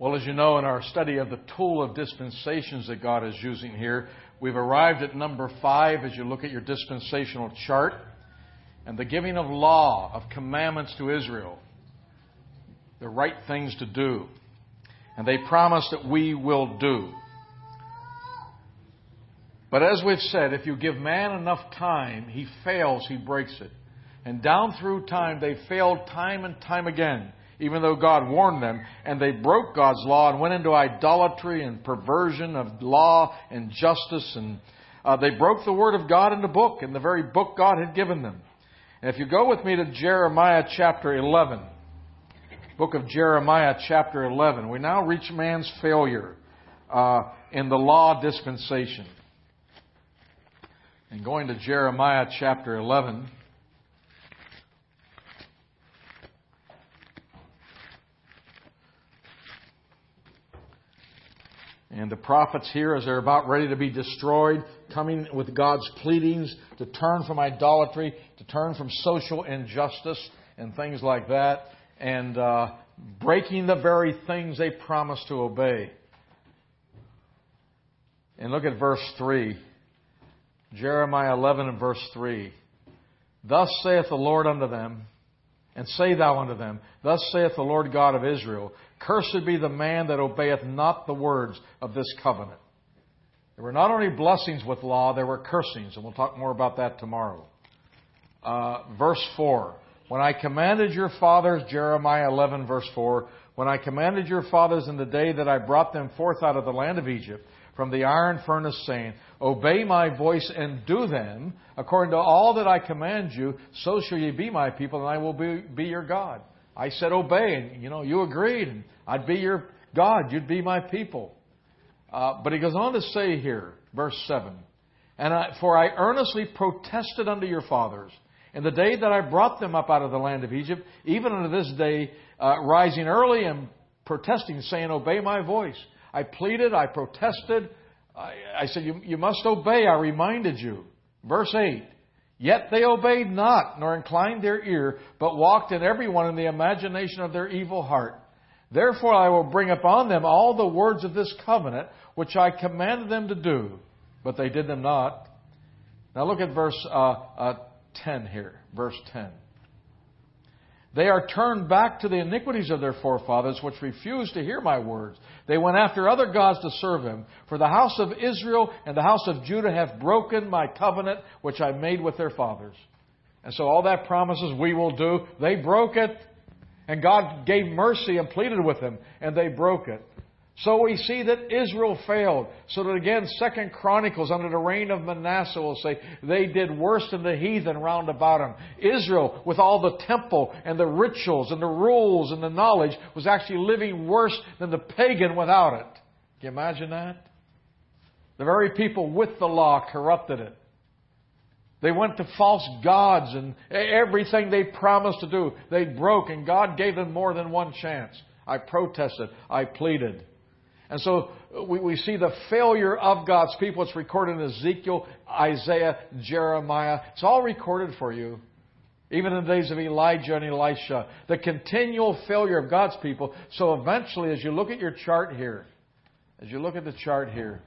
Well, as you know, in our study of the tool of dispensations that God is using here, we've arrived at number five as you look at your dispensational chart and the giving of law, of commandments to Israel, the right things to do. And they promise that we will do. But as we've said, if you give man enough time, he fails, he breaks it. And down through time, they failed time and time again even though God warned them, and they broke God's law and went into idolatry and perversion of law and justice, and uh, they broke the word of God in the book, in the very book God had given them. And if you go with me to Jeremiah chapter 11, book of Jeremiah chapter 11, we now reach man's failure uh, in the law dispensation. And going to Jeremiah chapter 11, And the prophets here, as they're about ready to be destroyed, coming with God's pleadings to turn from idolatry, to turn from social injustice and things like that, and uh, breaking the very things they promised to obey. And look at verse 3. Jeremiah 11 and verse 3. Thus saith the Lord unto them, and say thou unto them, Thus saith the Lord God of Israel, Cursed be the man that obeyeth not the words of this covenant. There were not only blessings with law, there were cursings, and we'll talk more about that tomorrow. Uh, verse 4. When I commanded your fathers, Jeremiah 11, verse 4, when I commanded your fathers in the day that I brought them forth out of the land of Egypt, from the iron furnace, saying, Obey my voice and do them, according to all that I command you, so shall ye be my people, and I will be, be your God. I said obey, and you know you agreed, and I'd be your God, you'd be my people. Uh, but he goes on to say here, verse seven, and I, for I earnestly protested unto your fathers in the day that I brought them up out of the land of Egypt, even unto this day, uh, rising early and protesting, saying, Obey my voice. I pleaded, I protested. I, I said, you, you must obey. I reminded you. Verse 8. Yet they obeyed not, nor inclined their ear, but walked in every one in the imagination of their evil heart. Therefore I will bring upon them all the words of this covenant, which I commanded them to do, but they did them not. Now look at verse uh, uh, 10 here. Verse 10. They are turned back to the iniquities of their forefathers, which refused to hear my words. They went after other gods to serve him. For the house of Israel and the house of Judah have broken my covenant, which I made with their fathers. And so all that promises we will do, they broke it. And God gave mercy and pleaded with them, and they broke it. So we see that Israel failed. So that again, Second Chronicles under the reign of Manasseh will say they did worse than the heathen round about them. Israel, with all the temple and the rituals and the rules and the knowledge, was actually living worse than the pagan without it. Can you imagine that? The very people with the law corrupted it. They went to false gods and everything they promised to do, they broke, and God gave them more than one chance. I protested. I pleaded. And so we, we see the failure of God's people. It's recorded in Ezekiel, Isaiah, Jeremiah. It's all recorded for you. Even in the days of Elijah and Elisha. The continual failure of God's people. So eventually, as you look at your chart here, as you look at the chart here,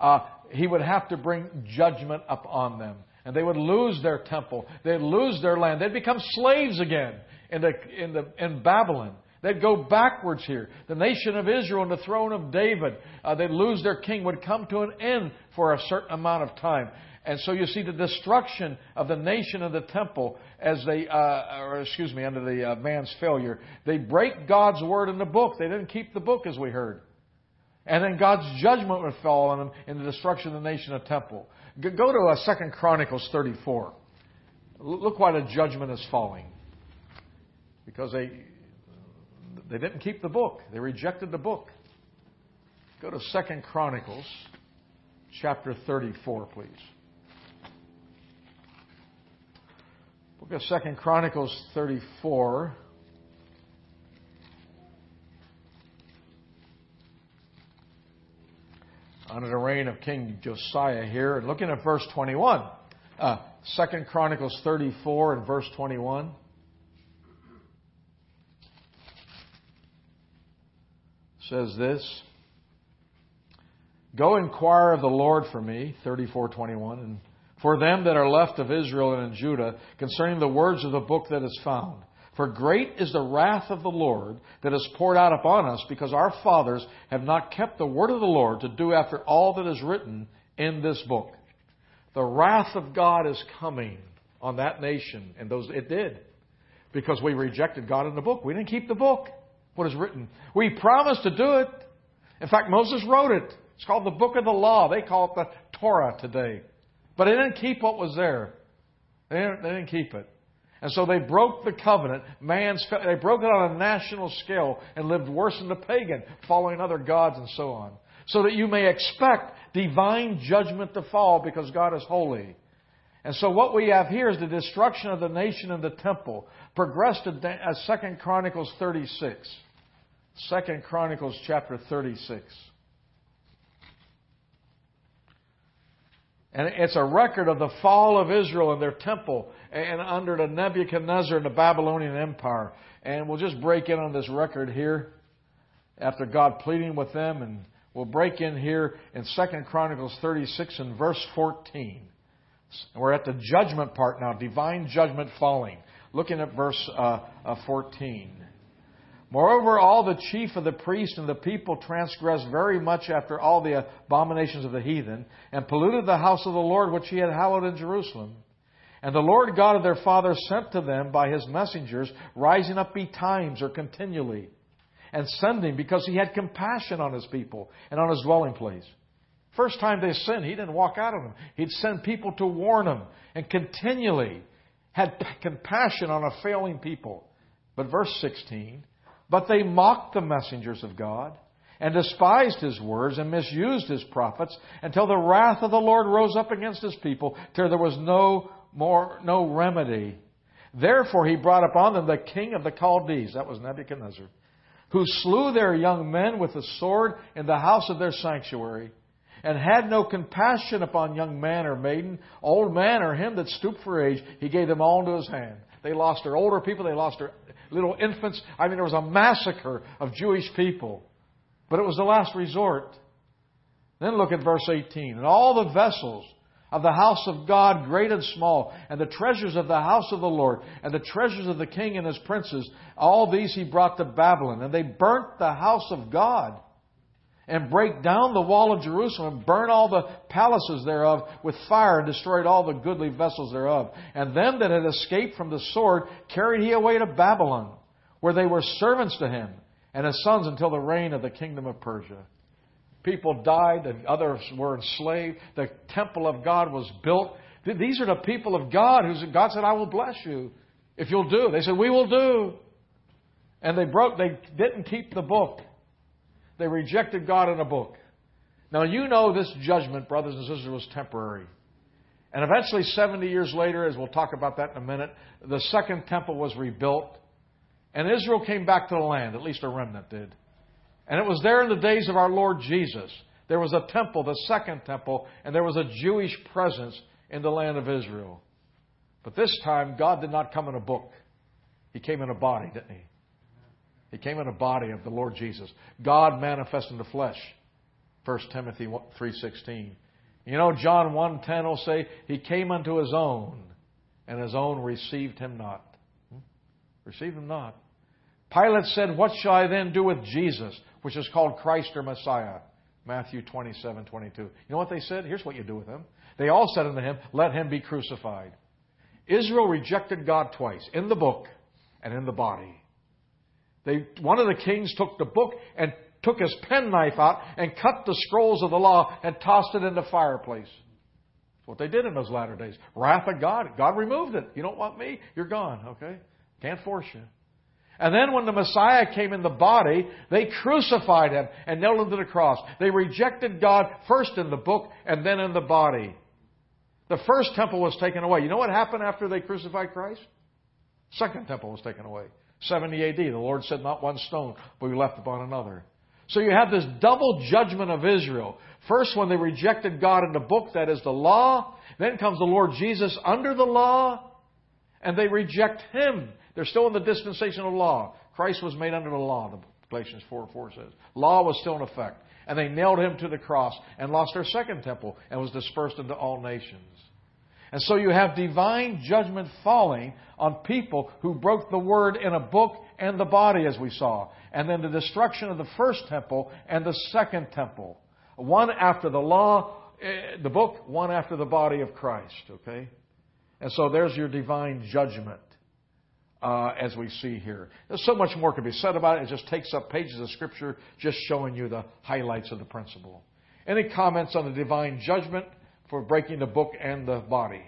uh, he would have to bring judgment upon them. And they would lose their temple. They'd lose their land. They'd become slaves again in, the, in, the, in Babylon. They'd go backwards here. The nation of Israel and the throne of David, uh, they'd lose their king, would come to an end for a certain amount of time. And so you see the destruction of the nation of the temple as they, uh, or excuse me, under the uh, man's failure. They break God's word in the book. They didn't keep the book as we heard. And then God's judgment would fall on them in the destruction of the nation of temple. Go to uh, 2 Chronicles 34. Look why the judgment is falling. Because they, they didn't keep the book. They rejected the book. Go to Second Chronicles chapter 34, please. Book of Second Chronicles 34. Under the reign of King Josiah here, and looking at verse 21. Uh, Second Chronicles 34 and verse 21. Says this Go inquire of the Lord for me, 34:21, and for them that are left of Israel and in Judah, concerning the words of the book that is found. For great is the wrath of the Lord that is poured out upon us, because our fathers have not kept the word of the Lord to do after all that is written in this book. The wrath of God is coming on that nation, and those it did, because we rejected God in the book. We didn't keep the book, what is written. We promised to do it. In fact, Moses wrote it. It's called the Book of the Law. They call it the Torah today. But they didn't keep what was there. They didn't, they didn't keep it. And so they broke the covenant. Man's, they broke it on a national scale and lived worse than the pagan, following other gods and so on. So that you may expect divine judgment to fall because God is holy. And so what we have here is the destruction of the nation and the temple. Progressed to 2 uh, Chronicles 36. 2 Chronicles chapter 36. And it's a record of the fall of Israel and their temple and under the Nebuchadnezzar and the Babylonian Empire. And we'll just break in on this record here after God pleading with them. And we'll break in here in 2 Chronicles 36 and verse 14. We're at the judgment part now, divine judgment falling. Looking at verse uh, uh, 14. Moreover, all the chief of the priests and the people transgressed very much after all the abominations of the heathen, and polluted the house of the Lord which he had hallowed in Jerusalem. And the Lord God of their fathers sent to them by his messengers, rising up betimes or continually, and sending because he had compassion on his people and on his dwelling place. First time they sinned, he didn't walk out on them. He'd send people to warn them, and continually had compassion on a failing people. But verse 16, but they mocked the messengers of God and despised his words and misused his prophets until the wrath of the Lord rose up against his people till there was no more, no remedy. Therefore he brought upon them the king of the Chaldees, that was Nebuchadnezzar, who slew their young men with the sword in the house of their sanctuary, and had no compassion upon young man or maiden, old man or him that stooped for age, he gave them all into his hand. They lost their older people, they lost their little infants. I mean, there was a massacre of Jewish people. But it was the last resort. Then look at verse 18. And all the vessels of the house of God, great and small, and the treasures of the house of the Lord, and the treasures of the king and his princes, all these he brought to Babylon. And they burnt the house of God and break down the wall of Jerusalem, burn all the palaces thereof with fire, and destroyed all the goodly vessels thereof. And them that had escaped from the sword carried he away to Babylon, where they were servants to him and his sons until the reign of the kingdom of Persia. People died, and others were enslaved. The temple of God was built. These are the people of God who God said, I will bless you if you'll do. They said, We will do. And they broke, they didn't keep the book. They rejected God in a book. Now, you know this judgment, brothers and sisters, was temporary. And eventually, 70 years later, as we'll talk about that in a minute, the second temple was rebuilt. And Israel came back to the land, at least a remnant did. And it was there in the days of our Lord Jesus. There was a temple, the second temple, and there was a Jewish presence in the land of Israel. But this time, God did not come in a book. He came in a body, didn't he? He came in a body of the Lord Jesus. God manifest in the flesh. 1 Timothy 3.16. You know, John 1.10 will say, He came unto His own, and His own received Him not. Hmm? Received Him not. Pilate said, What shall I then do with Jesus, which is called Christ or Messiah? Matthew 27.22. You know what they said? Here's what you do with Him. They all said unto Him, Let Him be crucified. Israel rejected God twice, in the book and in the body. They, one of the kings took the book and took his penknife out and cut the scrolls of the law and tossed it in the fireplace. That's what they did in those latter days. Wrath of God. God removed it. You don't want me? You're gone, okay? Can't force you. And then when the Messiah came in the body, they crucified him and nailed him to the cross. They rejected God first in the book and then in the body. The first temple was taken away. You know what happened after they crucified Christ? Second temple was taken away. 70 AD. The Lord said, Not one stone will be left upon another. So you have this double judgment of Israel. First, when they rejected God in the book, that is the law. Then comes the Lord Jesus under the law, and they reject Him. They're still in the dispensation of law. Christ was made under the law, the Galatians 4 4 says. Law was still in effect. And they nailed him to the cross and lost their second temple and was dispersed into all nations. And so you have divine judgment falling on people who broke the word in a book and the body, as we saw. And then the destruction of the first temple and the second temple. One after the law, eh, the book, one after the body of Christ, okay? And so there's your divine judgment. Uh, as we see here. There's so much more can be said about it. It just takes up pages of Scripture just showing you the highlights of the principle. Any comments on the divine judgment for breaking the book and the body?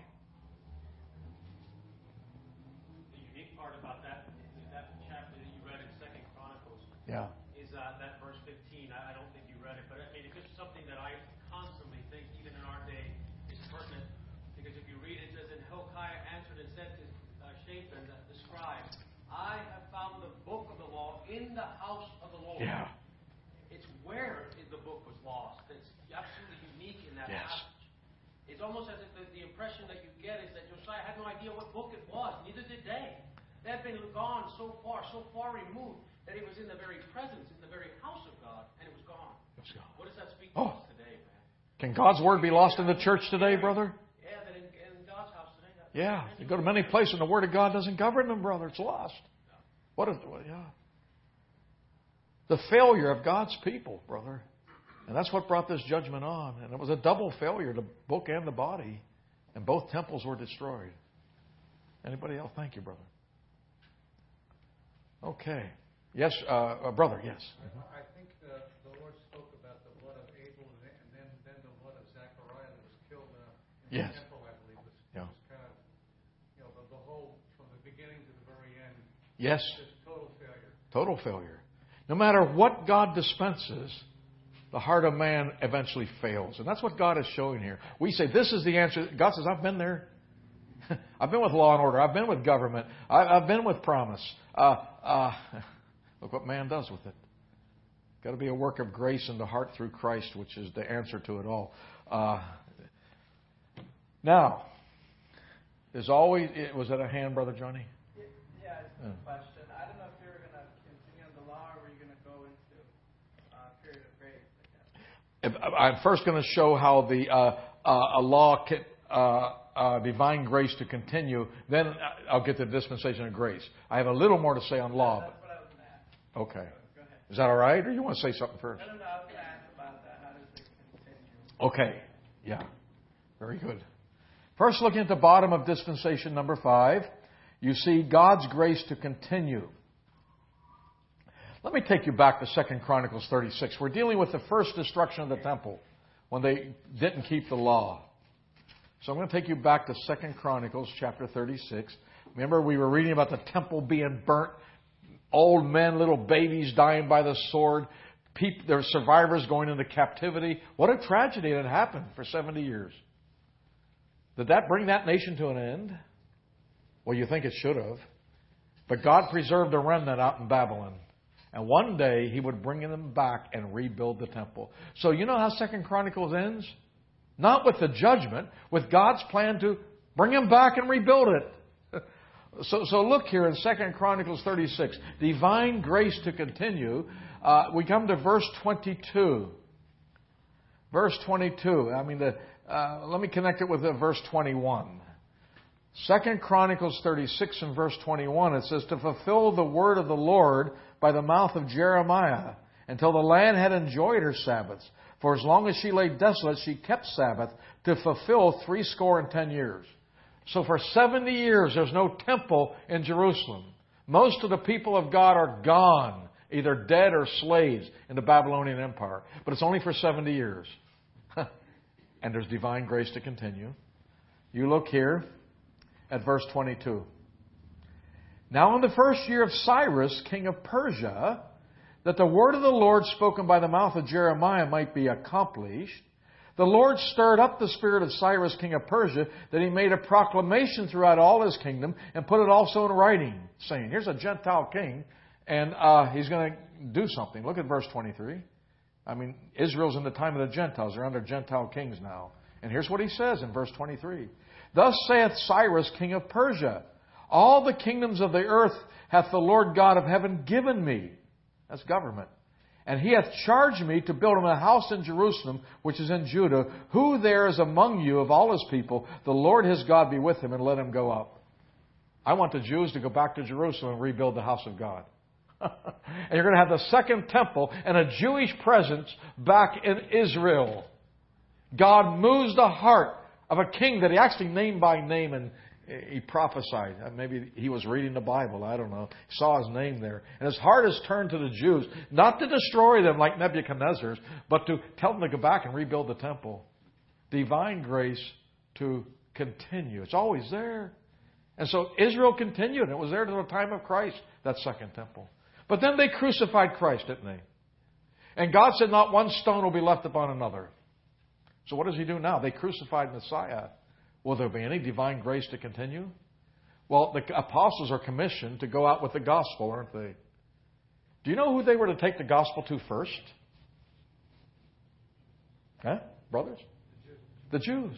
The unique part about that, that chapter that you read in Second Chronicles Yeah. is uh, that verse 15. I, I don't think you read it, but I mean, it's just something that I constantly think, even in our day, is pertinent. Because if you read it, it says, And Hilkiah answered and said to uh, Shaphan, the, scribe, I have found the book of the law in the house of the Lord. Yeah. It's where the book was lost. It's absolutely unique in that Yes. It's almost as if the, the impression that you get is that Josiah had no idea what book it was. Neither did they. They had been gone so far, so far removed, that it was in the very presence, in the very house of God, and it was gone. Let's go. What does that speak to Oh. us today, man? Can God's word be lost in the church today, brother? Yeah, that in, in God's house today. Yeah. You go to many places and the word of God doesn't govern them, brother. It's lost. What is, well, yeah. The failure of God's people, brother. And that's what brought this judgment on. And it was a double failure, the book and the body. And both temples were destroyed. Anybody else? Thank you, brother. Okay. Yes, uh, uh, brother, yes. I think the, the Lord spoke about the blood of Abel and then, and then, then the blood of Zechariah that was killed in, a, in Yes. the temple, I believe. Was, Yeah. was kind of, you know, the, the whole, from the beginning to the very end, Yes. total failure. Total failure. No matter what God dispenses, the heart of man eventually fails. And that's what God is showing here. We say, This is the answer. God says, I've been there. I've been with law and order. I've been with government. I- I've been with promise. Uh, uh, look what man does with it. Got to be a work of grace in the heart through Christ, which is the answer to it all. Uh, now, there's always. Was that a hand, Brother Johnny? Yeah, it's a question. I don't know if you're going to continue on the law or were you going to go into uh, period of grace, I guess. If- I'm first going to show how the uh, uh, a law can, uh, uh, divine grace to continue. Then I'll get to the dispensation of grace. I have a little more to say on law. That's what I was ask. But, okay, Go ahead. is that all right, or you want to say something first? No, no, no, I was going to ask about that. How does it continue? Okay, yeah, very good. First, looking at the bottom of dispensation number five, you see God's grace to continue. Let me take you back to Second Chronicles 36. We're dealing with the first destruction of the temple when they didn't keep the law. So I'm going to take you back to Second Chronicles chapter 36. Remember, we were reading about the temple being burnt, old men, little babies dying by the sword, people, were survivors going into captivity. What a tragedy that happened for 70 years. Did that bring that nation to an end? Well, you think it should have. But God preserved a remnant out in Babylon. And one day he would bring them back and rebuild the temple. So you know how Second Chronicles ends? Not with the judgment, with God's plan to bring them back and rebuild it. So, so look here in Second Chronicles 36, divine grace to continue. Uh, we come to verse 22. Verse 22. I mean, the, uh, let me connect it with verse 21. Second Chronicles 36 and verse 21, it says, To fulfill the word of the Lord by the mouth of Jeremiah, until the land had enjoyed her Sabbaths. For as long as she lay desolate, she kept Sabbath to fulfill threescore and ten years. So for 70 years, there's no temple in Jerusalem. Most of the people of God are gone, either dead or slaves in the Babylonian Empire. But it's only for 70 years. and there's divine grace to continue. You look here at verse 22. Now, in the first year of Cyrus, king of Persia, that the word of the Lord spoken by the mouth of Jeremiah might be accomplished, the Lord stirred up the spirit of Cyrus, king of Persia, that he made a proclamation throughout all his kingdom and put it also in writing, saying, Here's a Gentile king, and uh, he's going to do something. Look at verse 23. I mean, Israel's in the time of the Gentiles. They're under Gentile kings now. And here's what he says in verse 23 Thus saith Cyrus, king of Persia, All the kingdoms of the earth hath the Lord God of heaven given me. That's government. And he hath charged me to build him a house in Jerusalem, which is in Judah. Who there is among you of all his people? The Lord his God be with him and let him go up. I want the Jews to go back to Jerusalem and rebuild the house of God. and you're going to have the second temple and a Jewish presence back in Israel. God moves the heart of a king that he actually named by name and he prophesied. Uh, maybe he was reading the Bible. I don't know. He saw his name there. And his heart is turned to the Jews, not to destroy them like Nebuchadnezzar's, but to tell them to go back and rebuild the temple. Divine grace to continue. It's always there. And so Israel continued. It was there to the time of Christ, that second temple. But then they crucified Christ, didn't they? And God said, Not one stone will be left upon another. So what does he do now? They crucified Messiah. Will there be any divine grace to continue? Well, the apostles are commissioned to go out with the gospel, aren't they? Do you know who they were to take the gospel to first? Huh? Brothers? The Jews.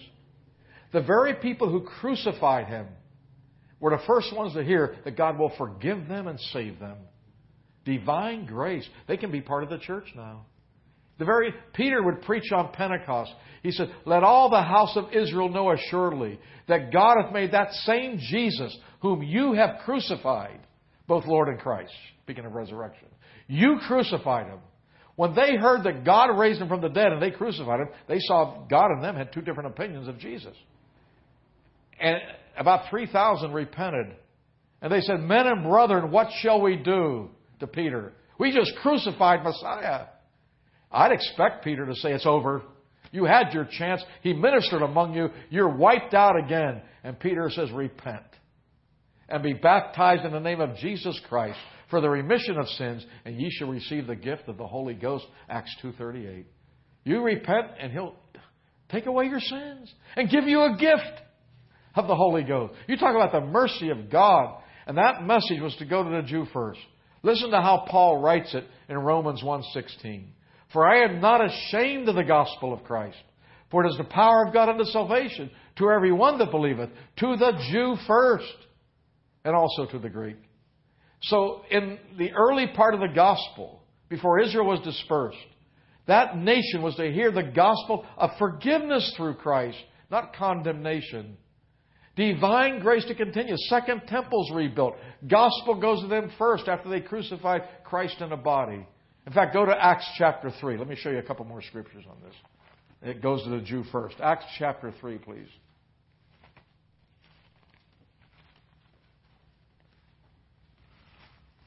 The very people who crucified him were the first ones to hear that God will forgive them and save them. Divine grace. They can be part of the church now. The very Peter would preach on Pentecost. He said, Let all the house of Israel know assuredly that God hath made that same Jesus whom you have crucified, both Lord and Christ. Speaking of resurrection. You crucified him. When they heard that God raised him from the dead and they crucified him, they saw God and them had two different opinions of Jesus. And about 3,000 repented. And they said, Men and brethren, what shall we do to Peter? We just crucified Messiah. I'd expect Peter to say, It's over. You had your chance. He ministered among you. You're wiped out again. And Peter says, Repent and be baptized in the name of Jesus Christ for the remission of sins, and ye shall receive the gift of the Holy Ghost. Acts 2.38. You repent, and He'll take away your sins and give you a gift of the Holy Ghost. You talk about the mercy of God, and that message was to go to the Jew first. Listen to how Paul writes it in Romans 1.16. For I am not ashamed of the gospel of Christ. For it is the power of God unto salvation to every one that believeth, to the Jew first, and also to the Greek. So, in the early part of the gospel, before Israel was dispersed, that nation was to hear the gospel of forgiveness through Christ, not condemnation. Divine grace to continue. Second temple's rebuilt. Gospel goes to them first after they crucified Christ in a body. In fact, go to Acts chapter 3. Let me show you a couple more scriptures on this. It goes to the Jew first. Acts chapter 3, please.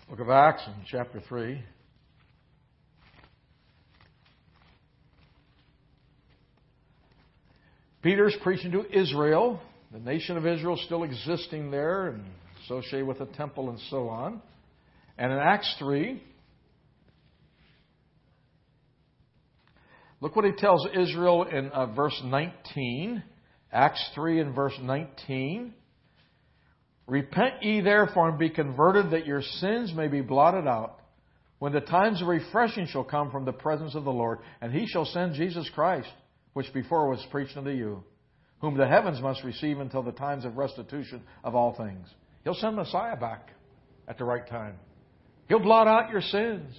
Book of Acts in chapter 3. Peter's preaching to Israel, the nation of Israel still existing there and associated with the temple and so on. And in Acts 3, Look what he tells Israel in uh, verse 19. Acts 3 and verse 19. Repent ye therefore and be converted that your sins may be blotted out when the times of refreshing shall come from the presence of the Lord, and he shall send Jesus Christ, which before was preached unto you, whom the heavens must receive until the times of restitution of all things. He'll send Messiah back at the right time. He'll blot out your sins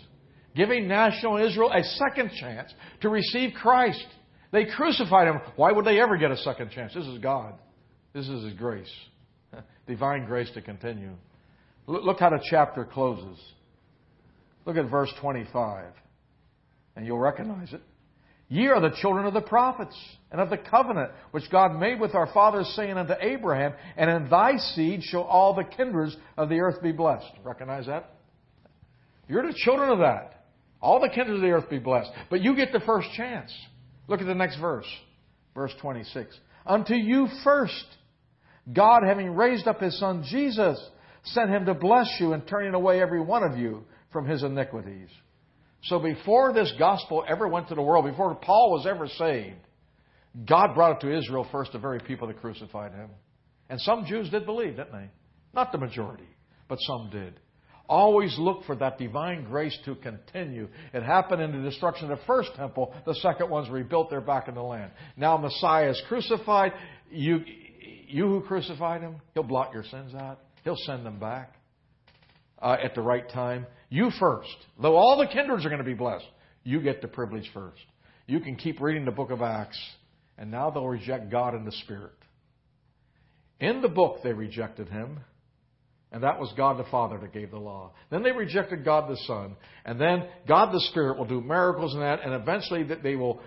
giving national Israel a second chance to receive Christ. They crucified him. Why would they ever get a second chance? This is God. This is His grace. Divine grace to continue. Look how the chapter closes. Look at verse 25. And you'll recognize it. Ye are the children of the prophets and of the covenant which God made with our fathers, saying unto Abraham, And in thy seed shall all the kindreds of the earth be blessed. Recognize that? You're the children of that. All the kindreds of the earth be blessed. But you get the first chance. Look at the next verse. Verse 26. Unto you first, God having raised up his son Jesus, sent him to bless you and turning away every one of you from his iniquities. So before this gospel ever went to the world, before Paul was ever saved, God brought it to Israel first, the very people that crucified him. And some Jews did believe, didn't they? Not the majority, but some did. Always look for that divine grace to continue. It happened in the destruction of the first temple. The second one's rebuilt. They're back in the land. Now Messiah is crucified. You, you who crucified him, he'll blot your sins out. He'll send them back. uh, at the right time. You first. Though all the kindreds are going to be blessed, you get the privilege first. You can keep reading the book of Acts, and now they'll reject God in the Spirit. In the book, they rejected him, and that was God the Father that gave the law. Then they rejected God the Son, and then God the Spirit will do miracles in that, and eventually they will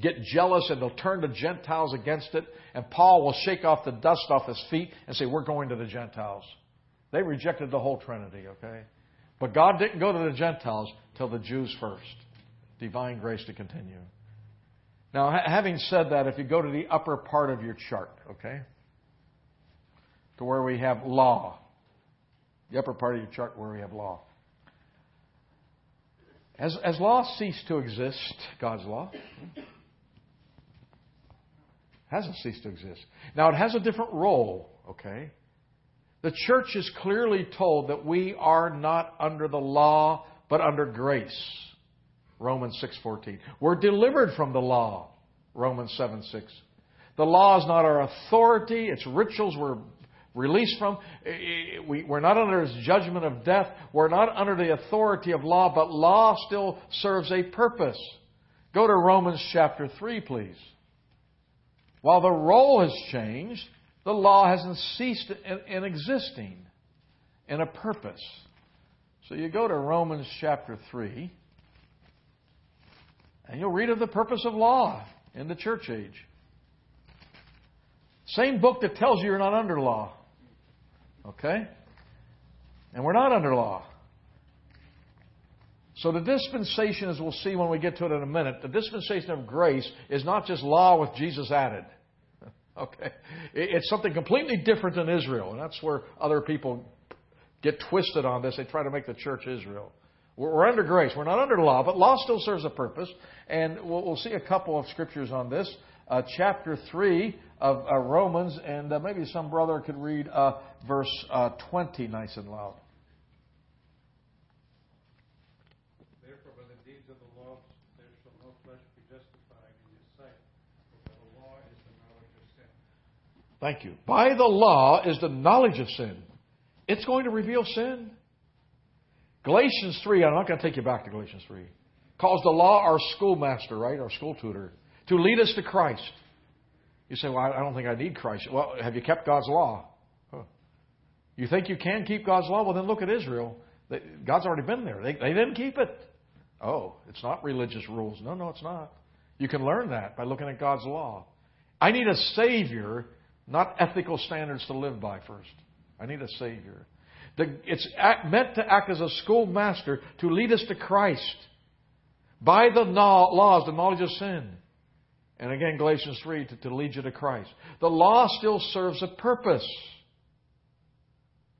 get jealous and they'll turn the Gentiles against it, and Paul will shake off the dust off his feet and say, We're going to the Gentiles. They rejected the whole Trinity, okay? But God didn't go to the Gentiles till the Jews first. Divine grace to continue. Now, having said that, if you go to the upper part of your chart, okay, to where we have law, the upper part of your chart where we have law. Has, has law ceased to exist, God's law? Hasn't ceased to exist. Now, it has a different role, okay? The church is clearly told that we are not under the law, but under grace. Romans 6:14. We're delivered from the law. Romans 7:6. The law is not our authority, it's rituals we're released from. We're not under his judgment of death. We're not under the authority of law, but law still serves a purpose. Go to Romans chapter 3, please. While the role has changed, the law hasn't ceased in, in existing in a purpose. So you go to Romans chapter 3, and you'll read of the purpose of law in the church age. Same book that tells you you're not under law. Okay? And we're not under law. So the dispensation, as we'll see when we get to it in a minute, the dispensation of grace is not just law with Jesus added. Okay? It's something completely different than Israel. And that's where other people get twisted on this. They try to make the church Israel. We're under grace. We're not under law, but law still serves a purpose. And we'll, we'll see a couple of scriptures on this. Uh, chapter 3 of uh, Romans, and uh, maybe some brother could read uh, verse uh, 20 nice and loud. Therefore, by the deeds of the law, there shall no flesh be justified in his sight, for the law is the knowledge of sin. Thank you. By the law is the knowledge of sin. It's going to reveal sin. Galatians 3, I'm not going to take you back to Galatians 3, calls the law our schoolmaster, right? Our school tutor, to lead us to Christ. You say, well, I don't think I need Christ. Well, have you kept God's law? Huh. You think you can keep God's law? Well, then look at Israel. God's already been there. They, they didn't keep it. Oh, it's not religious rules. No, no, it's not. You can learn that by looking at God's law. I need a Savior, not ethical standards to live by first. I need a Savior. It's meant to act as a schoolmaster to lead us to Christ. By the laws, the knowledge of sin. And again, Galatians 3, to, to lead you to Christ. The law still serves a purpose.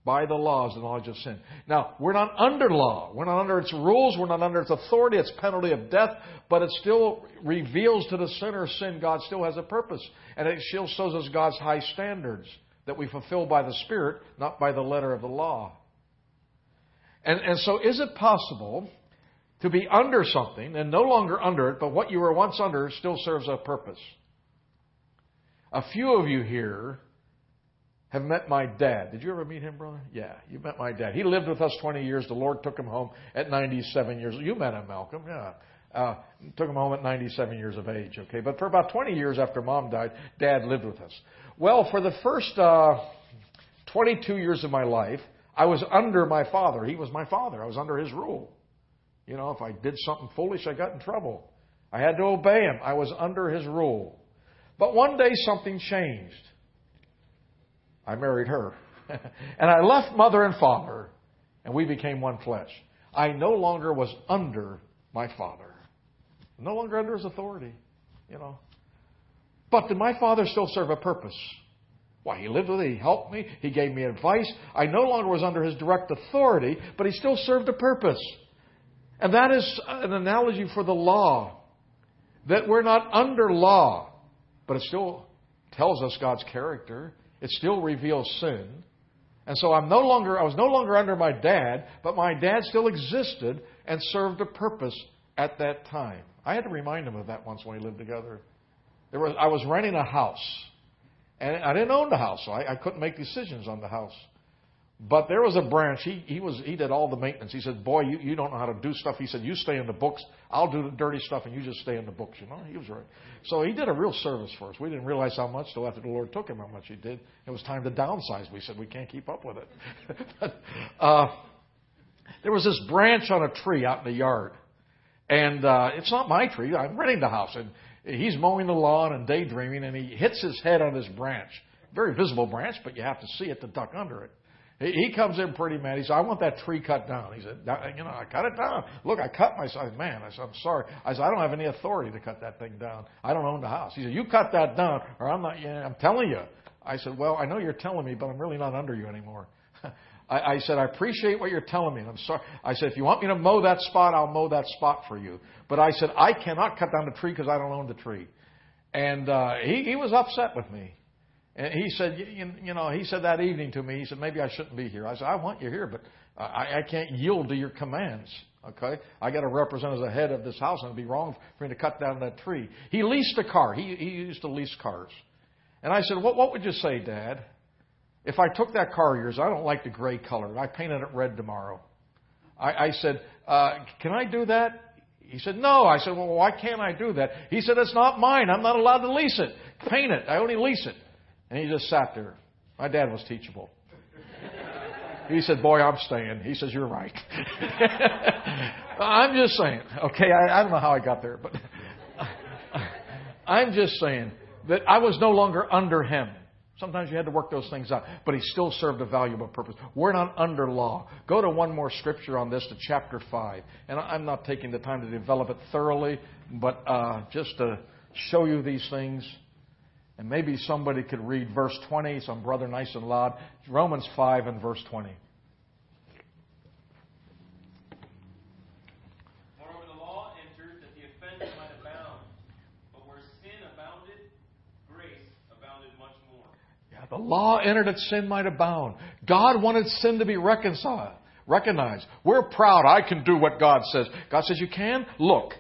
By the laws, the knowledge of sin. Now, we're not under law. We're not under its rules. We're not under its authority, its penalty of death. But it still reveals to the sinner sin. God still has a purpose. And it still shows us God's high standards that we fulfill by the Spirit, not by the letter of the law. And, and so, is it possible to be under something and no longer under it, but what you were once under still serves a purpose? A few of you here have met my dad. Did you ever meet him, brother? Yeah, you met my dad. He lived with us 20 years. The Lord took him home at 97 years. You met him, Malcolm. Yeah. Uh, took him home at 97 years of age, okay? But for about 20 years after mom died, dad lived with us. Well, for the first uh, 22 years of my life, I was under my father. He was my father. I was under his rule. You know, if I did something foolish, I got in trouble. I had to obey him. I was under his rule. But one day something changed. I married her. and I left mother and father, and we became one flesh. I no longer was under my father. No longer under his authority, you know. But did my father still serve a purpose? Why, he lived with me, he helped me, he gave me advice. I no longer was under his direct authority, but he still served a purpose. And that is an analogy for the law. That we're not under law, but it still tells us God's character. It still reveals sin. And so I'm no longer, I was no longer under my dad, but my dad still existed and served a purpose at that time. I had to remind him of that once when we lived together. There was, I was renting a house. And I didn't own the house, so I, I couldn't make decisions on the house. But there was a branch. He he was he did all the maintenance. He said, "Boy, you, you don't know how to do stuff." He said, "You stay in the books. I'll do the dirty stuff, and you just stay in the books." You know, he was right. So he did a real service for us. We didn't realize how much till after the Lord took him how much he did. It was time to downsize. We said we can't keep up with it. uh, there was this branch on a tree out in the yard, and uh, it's not my tree. I'm renting the house, and he's mowing the lawn and daydreaming, and he hits his head on this branch. Very visible branch, but you have to see it to duck under it. He comes in pretty mad. He said, I want that tree cut down. He said, you know, I cut it down. Look, I cut myself. Man, I said, I'm sorry. I said, I don't have any authority to cut that thing down. I don't own the house. He said, you cut that down or I'm not, yeah, I'm telling you. I said, well, I know you're telling me, but I'm really not under you anymore. I, I said, I appreciate what you're telling me. And I'm sorry. I said, if you want me to mow that spot, I'll mow that spot for you. But I said, I cannot cut down the tree because I don't own the tree. And uh, he, he was upset with me. And he said, you, you know, he said that evening to me, he said, maybe I shouldn't be here. I said, I want you here, but I, I can't yield to your commands. Okay? I got to represent as the head of this house, and it'd be wrong for me to cut down that tree. He leased a car. He, he used to lease cars. And I said, what, what would you say, Dad? If I took that car of yours, I don't like the gray color. I painted it red tomorrow. I, I said, uh, can I do that? He said, no. I said, well, why can't I do that? He said, it's not mine. I'm not allowed to lease it. Paint it. I only lease it. And he just sat there. My dad was teachable. He said, Boy, I'm staying. He says, You're right. I'm just saying, okay, I, I don't know how I got there, but I'm just saying that I was no longer under him. Sometimes you had to work those things out, but he still served a valuable purpose. We're not under law. Go to one more scripture on this, to chapter 5. And I'm not taking the time to develop it thoroughly, but uh, just to show you these things. And maybe somebody could read verse 20, some brother nice and loud. Romans 5 and verse 20. Moreover, the law entered that the offense might abound. But where sin abounded, grace abounded much more. The law entered that sin might abound. God wanted sin to be reconciled, recognized. We're proud. I can do what God says. God says, You can? Look,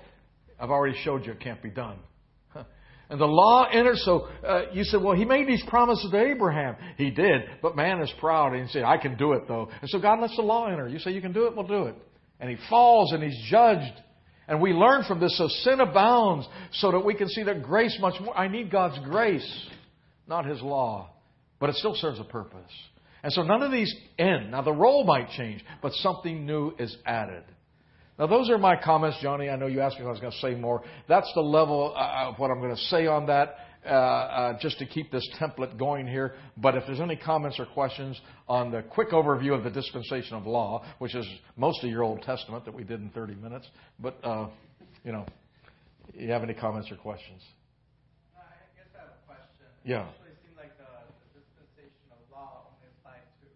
I've already showed you it can't be done. And the law entered, so uh, you said, well, he made these promises to Abraham. He did, but man is proud, and he said, I can do it, though. And so God lets the law enter. You say, you can do it, we'll do it. And he falls, and he's judged. And we learn from this, so sin abounds, so that we can see that grace much more. I need God's grace, not his law. But it still serves a purpose. And so none of these end. Now, the role might change, but something new is added. Now, those are my comments, Johnny. I know you asked me if I was going to say more. That's the level uh, of what I'm going to say on that, uh, uh, just to keep this template going here. But if there's any comments or questions on the quick overview of the dispensation of law, which is most of your Old Testament that we did in 30 minutes, but, uh, you know, you have any comments or questions? I guess I have a question. Yeah. Initially, it seemed like the, the dispensation of law only applied to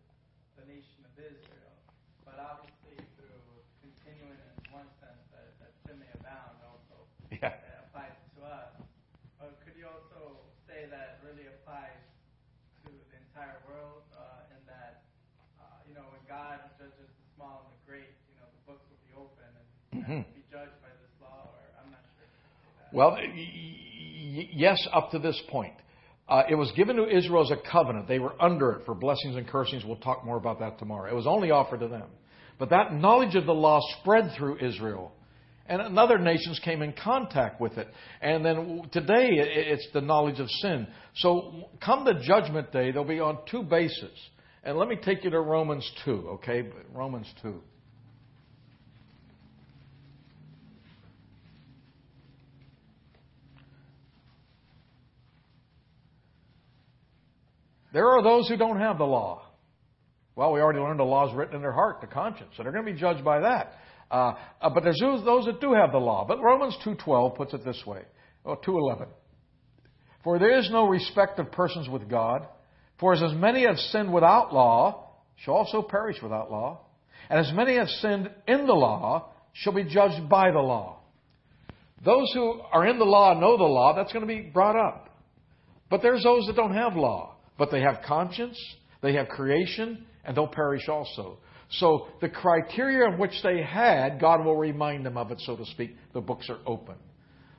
the nation of Israel, but obviously through continuing in one sense that, that sin may abound also Yeah. it applies to us. But could you also say that it really applies to the entire world uh, in that, uh, you know, when God judges the small and the great, you know, the books will be open and Mhm. be judged by this law, or I'm not sure. if you can say that. Well, y- yes, up to this point. Uh, it was given to Israel as a covenant. They were under it for blessings and cursings. We'll talk more about that tomorrow. It was only offered to them. But that knowledge of the law spread through Israel. And other nations came in contact with it. And then today, it's the knowledge of sin. So come the judgment day, they'll be on two bases. And let me take you to Romans 2, okay? Romans 2. There are those who don't have the law. Well, we already learned the law is written in their heart, the conscience, so they're going to be judged by that. Uh, uh, but there's those, those that do have the law. But Romans 2.12 puts it this way. Oh, 2.11. For there is no respect of persons with God. For as many have sinned without law shall also perish without law. And as many have sinned in the law shall be judged by the law. Those who are in the law know the law, that's going to be brought up. But there's those that don't have law, but they have conscience, they have creation, and they'll perish also. So the criteria of which they had, God will remind them of it, so to speak. The books are open.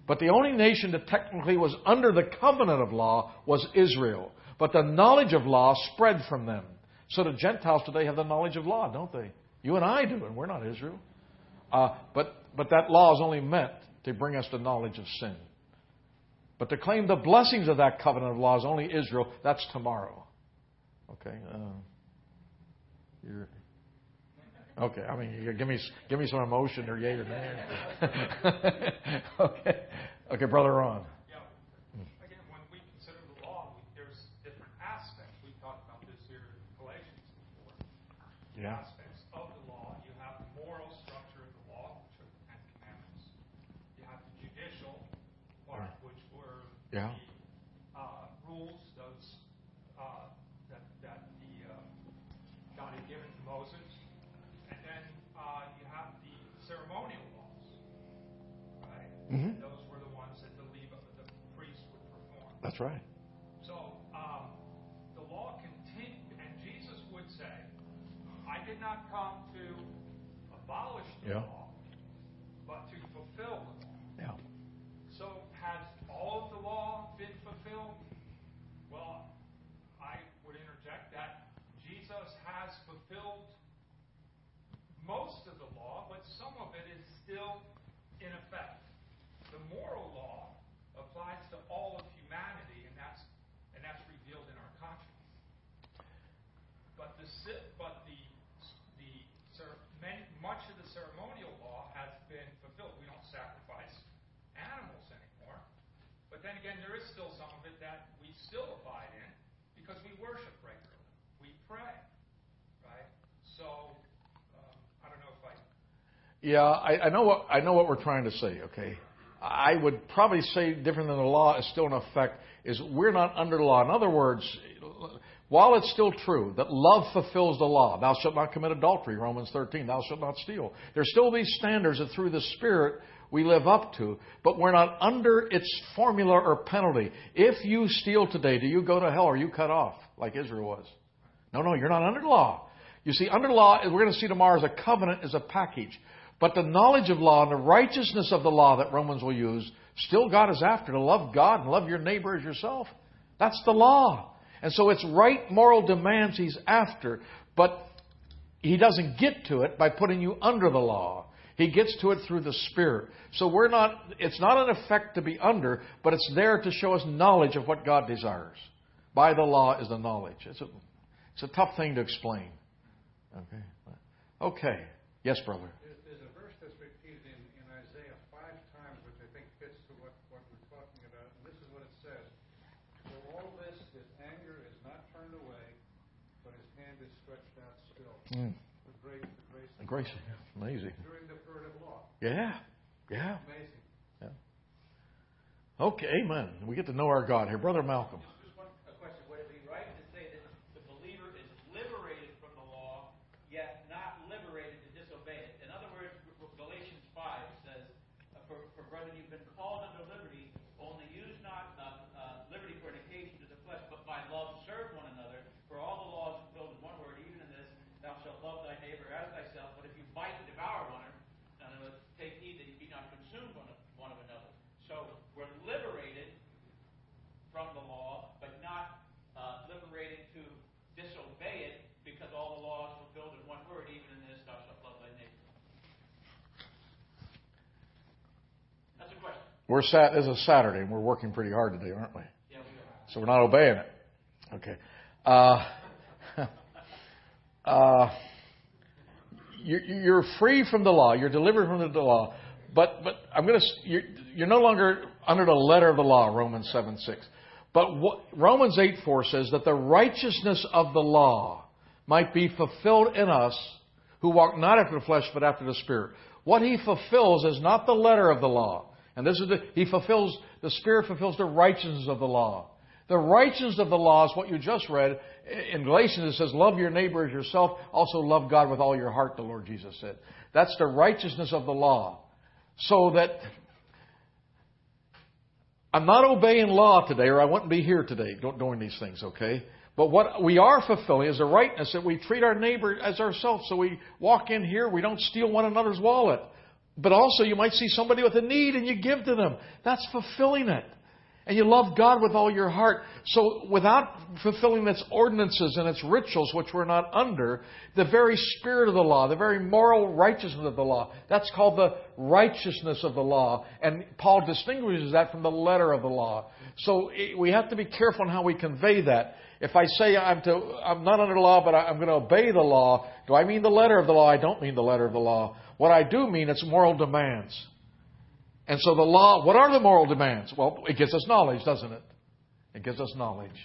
But the only nation that technically was under the covenant of law was Israel. But the knowledge of law spread from them. So the Gentiles today have the knowledge of law, don't they? You and I do, and we're not Israel. Uh, but, but that law is only meant to bring us the knowledge of sin. But to claim the blessings of that covenant of law is only Israel, that's tomorrow. Okay? Uh, you're, okay, I mean, give me, give me some emotion or yay or nay. okay. Okay, Brother Ron. Yeah. Again, when we consider the law, we, there's different aspects. We talked about this here in Galatians before. Yeah. Aspects of the law. You have the moral structure of the law, which are the Ten Commandments. You have the judicial part, which were Yeah. the uh, rules, those uh, that that the uh, God had given to Moses, and then uh, you have the ceremonial laws, right? Mhm. Those were the ones that the Levite, the priest would perform. That's right. Did not come to abolish the Yeah. law, but to fulfill the law." Yeah. So has all of the law been fulfilled? Well, I would interject that Jesus has fulfilled most of the law, but some of it is still in effect. The moral law applies to all of humanity, and that's and that's revealed in our conscience. But the ci- but the the cer- many, much of the ceremonial law has been fulfilled. We don't sacrifice animals anymore. But then again, there is still some of it that we still abide in because we worship regularly. We pray, right? So um, I don't know if I Yeah, I, I know what I know what we're trying to say. Okay, I would probably say different than the law is still in effect. Is we're not under law. In other words, while it's still true that love fulfills the law, thou shalt not commit adultery, Romans 13, thou shalt not steal. There's still these standards that through the Spirit we live up to, but we're not under its formula or penalty. If you steal today, do you go to hell or are you cut off like Israel was? No, no, you're not under law. You see, under law, we're going to see tomorrow, is a covenant, is a package. But the knowledge of law and the righteousness of the law that Romans will use, still God is after to love God and love your neighbor as yourself. That's the law. And so it's right moral demands he's after, but he doesn't get to it by putting you under the law. He gets to it through the Spirit. So we're not, it's not an effect to be under, but it's there to show us knowledge of what God desires. By the law is the knowledge. It's a, it's a tough thing to explain. Okay. Okay. Yes, brother. There's, there's a verse that's repeated in, in Isaiah five times, which I think fits to what, what we're talking about. And this is what it says. For all this, his anger is not turned away, but his hand is stretched out still. Mm. Grace, grace. Grace. Amazing. During the period of law. Yeah. Yeah. Amazing. Yeah. Okay. Amen. We get to know our God here. Brother Malcolm. Just one a question. Would it be right to say that the believer is liberated from the law, yet not liberated to disobey it? In other words, Galatians 5 says, uh, for, for brethren, you've been called unto liberty, only use not uh, uh, liberty for an occasion to the flesh, but by love serve one another. For all the laws fulfilled in one word, even in this, thou shalt love thy neighbor as thyself. But if you bite and devour one another, take heed that you be not consumed one of, one of another. So we're liberated from the law, but not uh, liberated to disobey it, because all the law is fulfilled in one word, even in this, thou shalt love thy neighbor. That's a question. We're sat. This is Saturday, and we're working pretty hard today, aren't we? Yeah, we are. So we're not obeying it. Okay. Uh, uh, you're, you're free from the law. You're delivered from the law. But but I'm going to. You're, you're no longer under the letter of the law. Romans seven six. But what, Romans eight four says that the righteousness of the law might be fulfilled in us who walk not after the flesh but after the spirit. What he fulfills is not the letter of the law. And this is the, he fulfills, the Spirit fulfills the righteousness of the law. The righteousness of the law is what you just read. In Galatians it says, love your neighbor as yourself. Also love God with all your heart, the Lord Jesus said. That's the righteousness of the law. So that I'm not obeying law today, or I wouldn't be here today doing these things, okay? But what we are fulfilling is the rightness that we treat our neighbor as ourselves. So we walk in here, we don't steal one another's wallet. But also, you might see somebody with a need and you give to them. That's fulfilling it. And you love God with all your heart. So without fulfilling its ordinances and its rituals, which we're not under, the very spirit of the law, the very moral righteousness of the law, that's called the righteousness of the law. And Paul distinguishes that from the letter of the law. So we have to be careful in how we convey that. If I say I'm, to, I'm not under the law, but I'm going to obey the law, do I mean the letter of the law? I don't mean the letter of the law. What I do mean it's moral demands. And so the law, what are the moral demands? Well, it gives us knowledge, doesn't it? It gives us knowledge.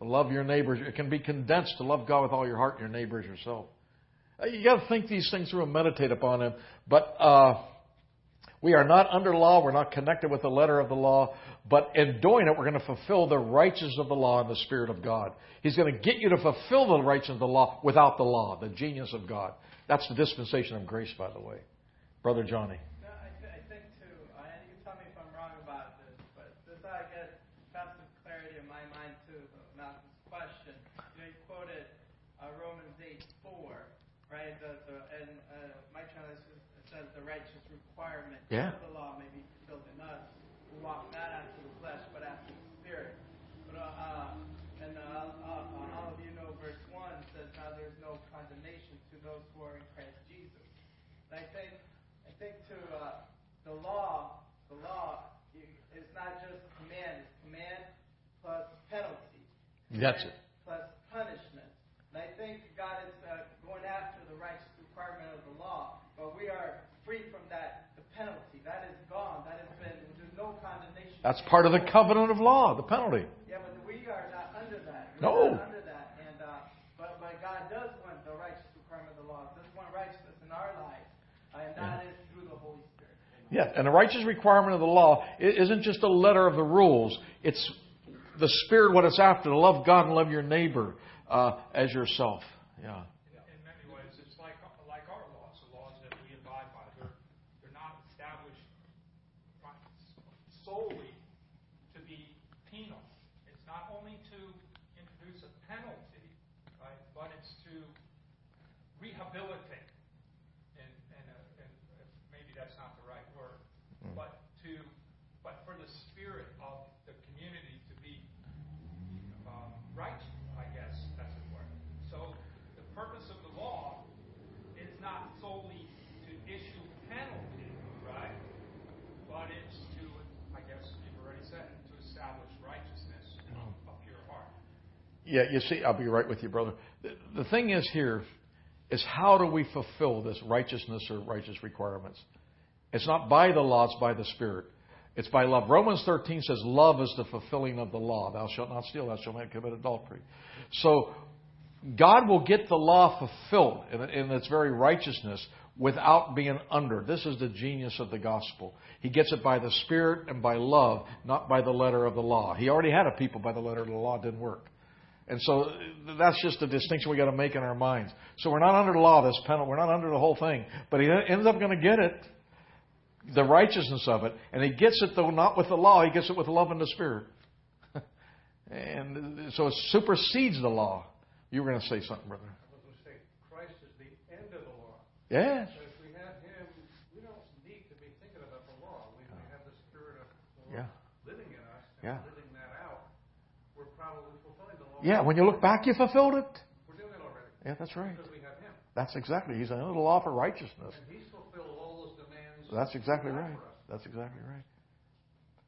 To love your neighbors, it can be condensed to love God with all your heart and your neighbor as yourself. Uh, you got to think these things through and meditate upon them. But uh, we are not under law. We're not connected with the letter of the law. But in doing it, we're going to fulfill the righteousness of the law and the Spirit of God. He's going to get you to fulfill the righteousness of the law without the law, the genius of God. That's the dispensation of grace, by the way. Brother Johnny. Yeah. the law may be fulfilled in us who walk not after the flesh but after the Spirit. But uh, uh, and uh, uh, uh, all of you know verse one says now there's no condemnation to those who are in Christ Jesus. And I think I think to uh, the law, the law is not just command; it's command plus penalty. That's it. Plus punishment. And I think God is going after the righteous requirement of the law, but we are free from that penalty. That is gone. That has been, there's no condemnation. That's part of the covenant of law, the penalty. Yeah, but we are not under that. We're no. Not under that. And, uh, but, but God does want the righteous requirement of the law. Does want righteousness in our life. Uh, and that yeah. is through the Holy Spirit. Yeah, and the righteous requirement of the law isn't just a letter of the rules. It's the spirit, what it's after, to love God and love your neighbor uh, as yourself. Yeah. Yeah, you see, I'll be right with you, brother. The thing is here is how do we fulfill this righteousness or righteous requirements? It's not by the law, it's by the Spirit. It's by love. Romans 13 says, Love is the fulfilling of the law. Thou shalt not steal, thou shalt not commit adultery. So, God will get the law fulfilled in, in its very righteousness without being under. This is the genius of the gospel. He gets it by the Spirit and by love, not by the letter of the law. He already had a people by the letter of the law, it didn't work. And so that's just a distinction we got to make in our minds. So we're not under the law, this penalty. We're not under the whole thing. But he ends up going to get it, the righteousness of it. And he gets it, though, not with the law. He gets it with love and the Spirit. and uh, so it supersedes the law. You were going to say something, brother. I was going to say, Christ is the end of the law. Yes. So if we have him, we don't need to be thinking about the law. We, have the Spirit of the yeah. living in us. yeah. Yeah, when you look back, you fulfilled it. We're doing it already. Yeah, that's right. Because we have Him. That's exactly. He's under the law for righteousness. And He's fulfilled all those demands. That's exactly right. That's exactly right.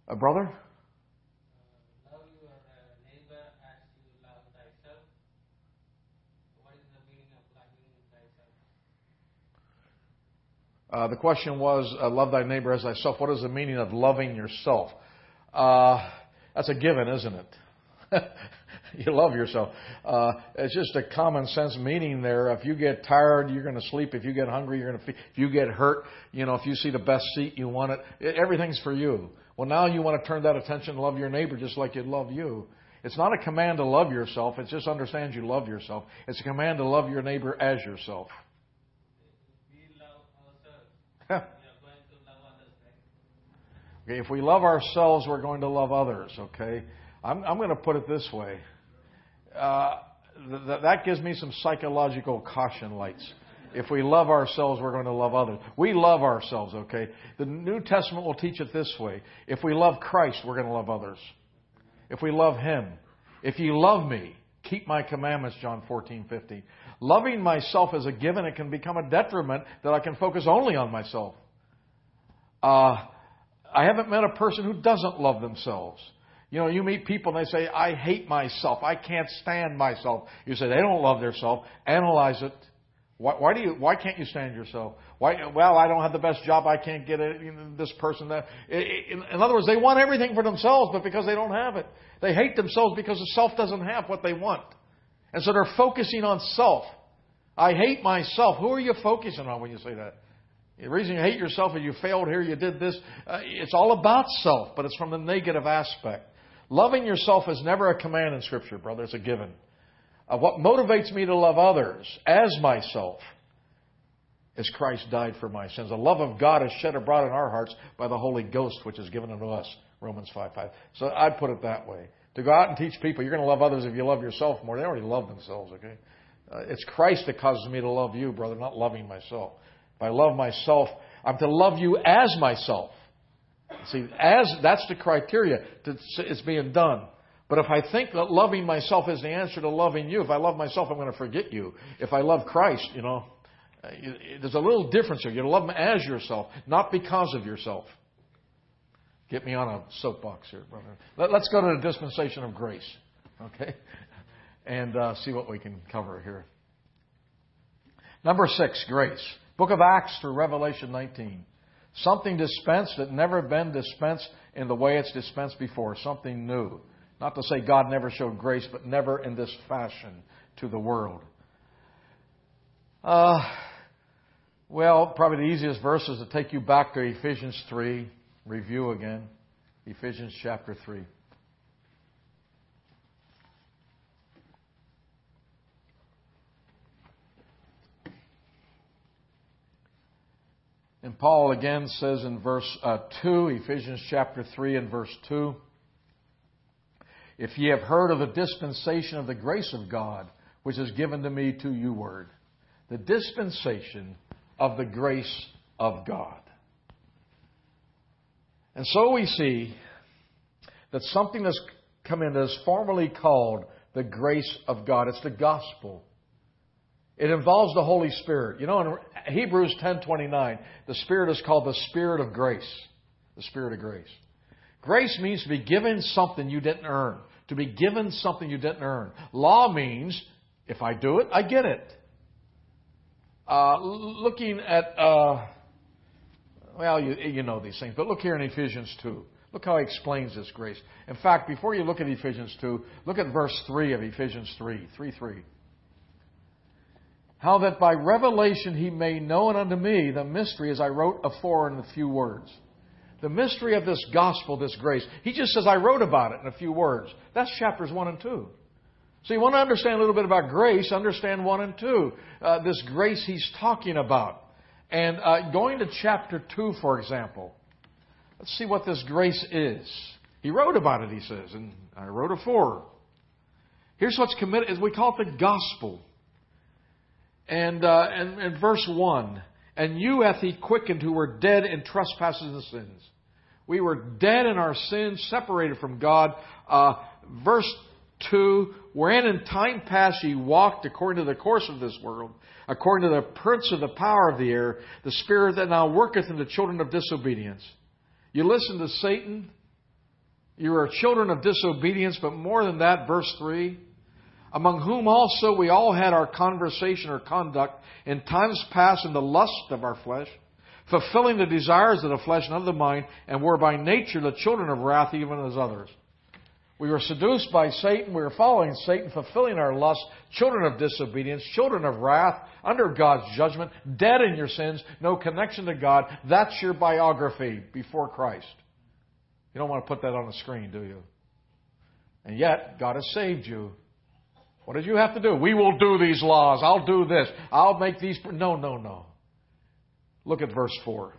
A brother. Uh, the meaning of loving thyself? The question was, uh, love thy neighbor as thyself. What is the meaning of loving yourself? Uh, that's a given, isn't it? you love yourself. Uh, it's just a common sense meaning there. If you get tired, you're going to sleep. If you get hungry, you're going to. Feed. If you get hurt, you know, if you see the best seat, you want it. Everything's for you. Well, now you want to turn that attention and love your neighbor just like you'd love you. It's not a command to love yourself. It just understands you love yourself. It's a command to love your neighbor as yourself. okay, if we love ourselves, we're going to love others. Okay, I'm, I'm going to put it this way uh, th- that gives me some psychological caution lights. If we love ourselves, we're going to love others. We love ourselves, okay? The New Testament will teach it this way. If we love Christ, we're going to love others. If we love Him. If you love me, keep my commandments, John 14, 15. Loving myself is a given. It can become a detriment that I can focus only on myself. Uh, I haven't met a person who doesn't love themselves. You know, you meet people and they say, I hate myself. I can't stand myself. You say, they don't love themselves. Analyze it. Why, why do you? Why can't you stand yourself? Why? Well, I don't have the best job. I can't get it. You know, this person. That. In, in other words, they want everything for themselves, but because they don't have it, they hate themselves because the self doesn't have what they want, and so they're focusing on self. I hate myself. Who are you focusing on when you say that? The reason you hate yourself is you failed here, you did this. Uh, it's all about self, but it's from the negative aspect. Loving yourself is never a command in Scripture, brother. It's a given. Uh, what motivates me to love others as myself is Christ died for my sins. The love of God is shed abroad in our hearts by the Holy Ghost, which is given unto us. Romans 5 5. So I'd put it that way. To go out and teach people, you're going to love others if you love yourself more. They already love themselves, okay? Uh, it's Christ that causes me to love you, brother, not loving myself. If I love myself, I'm to love you as myself. See, as that's the criteria. To, it's being done. But if I think that loving myself is the answer to loving you, if I love myself, I'm going to forget you. If I love Christ, you know, uh, there's a little difference here. You love Him as yourself, not because of yourself. Get me on a soapbox here, brother. Let, us go to the dispensation of grace, okay, and uh, see what we can cover here. Number six, grace. Book of Acts through Revelation 19. Something dispensed that never been dispensed in the way it's dispensed before. Something new. Not to say God never showed grace, but never in this fashion to the world. Uh, well, probably the easiest verse is to take you back to Ephesians 3, review again. Ephesians chapter 3. And Paul again says in verse uh, 2, Ephesians chapter 3 and verse 2, If ye have heard of the dispensation of the grace of God, which is given to me to you word. The dispensation of the grace of God. And so we see that something that's come in that is formally called the grace of God. It's the gospel. It involves the Holy Spirit. You know, in Hebrews 10:29, the Spirit is called the Spirit of grace. The Spirit of grace. Grace means to be given something you didn't earn. To be given something you didn't earn. Law means if I do it, I get it. Uh, looking at, uh, well, you, you know these things, but look here in Ephesians 2. Look how he explains this grace. In fact, before you look at Ephesians 2, look at verse 3 of Ephesians 3. 3 3 how that by revelation he made known unto me the mystery as I wrote afore in a few words. The mystery of this gospel, this grace. He just says, I wrote about it in a few words. That's chapters 1 and 2. So you want to understand a little bit about grace, understand 1 and 2. Uh, this grace he's talking about. And uh, going to chapter 2, for example, let's see what this grace is. He wrote about it, he says, and I wrote afore. Here's what's committed, we call it the gospel. And, uh, and, and verse 1 And you hath he quickened who were dead in trespasses and sins. We were dead in our sins, separated from God. Uh, verse 2 Wherein in time past ye walked according to the course of this world, according to the prince of the power of the air, the spirit that now worketh in the children of disobedience. You listen to Satan. You are children of disobedience, but more than that, verse 3 among whom also we all had our conversation or conduct in times past in the lust of our flesh, fulfilling the desires of the flesh and of the mind, and were by nature the children of wrath even as others. We were seduced by Satan. We were following Satan, fulfilling our lust, children of disobedience, children of wrath, under God's judgment, dead in your sins, no connection to God. That's your biography before Christ. You don't want to put that on the screen, do you? And yet, God has saved you. What did you have to do? We will do these laws. I'll do this. I'll make these. No, no, no. Look at verse 4.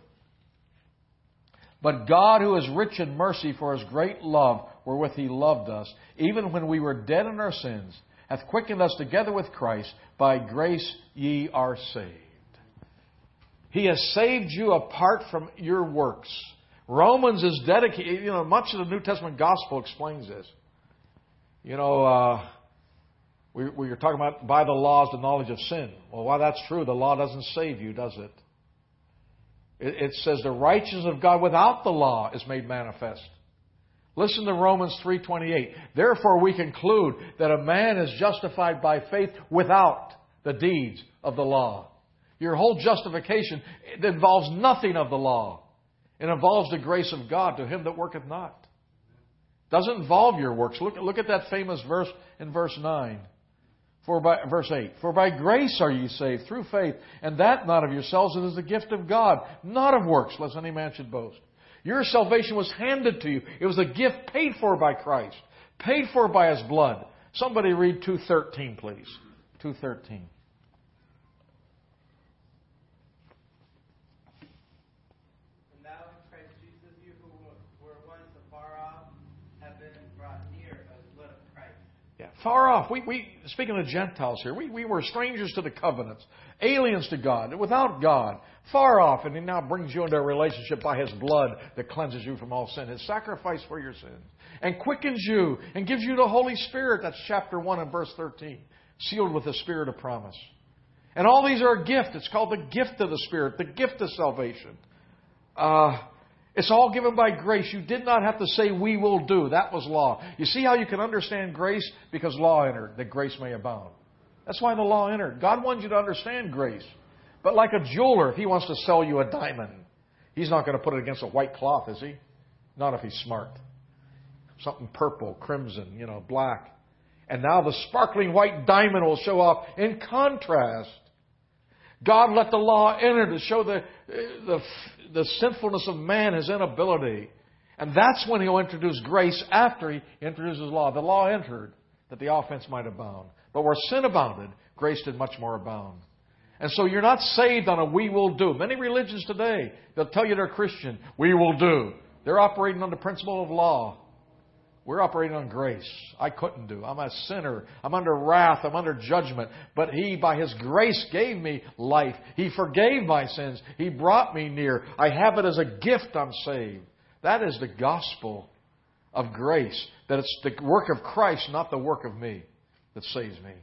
But God, who is rich in mercy for his great love wherewith he loved us, even when we were dead in our sins, hath quickened us together with Christ. By grace ye are saved. He has saved you apart from your works. Romans is dedicated, you know, much of the New Testament gospel explains this. You know, uh, we, we were talking about by the laws the knowledge of sin. Well, while that's true, the law doesn't save you, does it? It, it says the righteousness of God without the law is made manifest. Listen to Romans 3:28. Therefore we conclude that a man is justified by faith without the deeds of the law. Your whole justification involves nothing of the law. It involves the grace of God to him that worketh not. Doesn't involve your works. Look, look at that famous verse in verse 9. For by, verse 8, For by grace are ye saved through faith, and that not of yourselves, it is the gift of God, not of works, lest any man should boast. Your salvation was handed to you. It was a gift paid for by Christ, paid for by His blood. Somebody read 2.13, please. 2.13. far off. We, we speaking of Gentiles here, we, we were strangers to the covenants, aliens to God, without God, far off, and He now brings you into a relationship by His blood that cleanses you from all sin, His sacrifice for your sins, and quickens you and gives you the Holy Spirit. That's chapter 1 and verse 13, sealed with the Spirit of promise. And all these are a gift. It's called the gift of the Spirit, the gift of salvation. Uh, it's all given by grace. You did not have to say, we will do. That was law. You see how you can understand grace? Because law entered, that grace may abound. That's why the law entered. God wants you to understand grace. But like a jeweler, if he wants to sell you a diamond, he's not going to put it against a white cloth, is he? Not if he's smart. Something purple, crimson, you know, black. And now the sparkling white diamond will show off in contrast. God let the law enter to show the, the the sinfulness of man, his inability. And that's when he'll introduce grace after he introduces law. The law entered that the offense might abound. But where sin abounded, grace did much more abound. And so you're not saved on a we will do. Many religions today, they'll tell you they're Christian. We will do. They're operating on the principle of law. We're operating on grace. I couldn't do. I'm a sinner. I'm under wrath. I'm under judgment. But He, by His grace, gave me life. He forgave my sins. He brought me near. I have it as a gift. I'm saved. That is the gospel of grace. That it's the work of Christ, not the work of me, that saves me.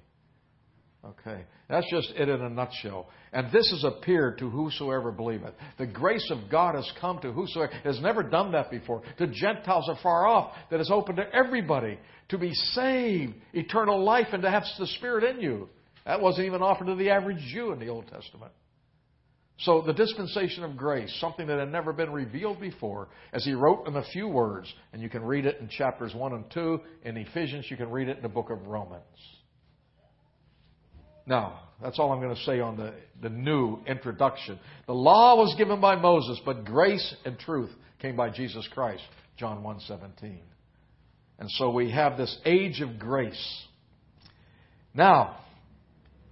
Okay. That's just it in a nutshell. And this has appeared to whosoever believeth. The grace of God has come to whosoever has never done that before. To Gentiles afar off, that is open to everybody to be saved, eternal life, and to have the Spirit in you. That wasn't even offered to the average Jew in the Old Testament. So the dispensation of grace, something that had never been revealed before, as he wrote in a few words, and you can read it in chapters 1 and 2. In Ephesians, you can read it in the book of Romans. Now, that's all I'm going to say on the, the new introduction. The law was given by Moses, but grace and truth came by Jesus Christ. John 1:17. And so we have this age of grace. Now,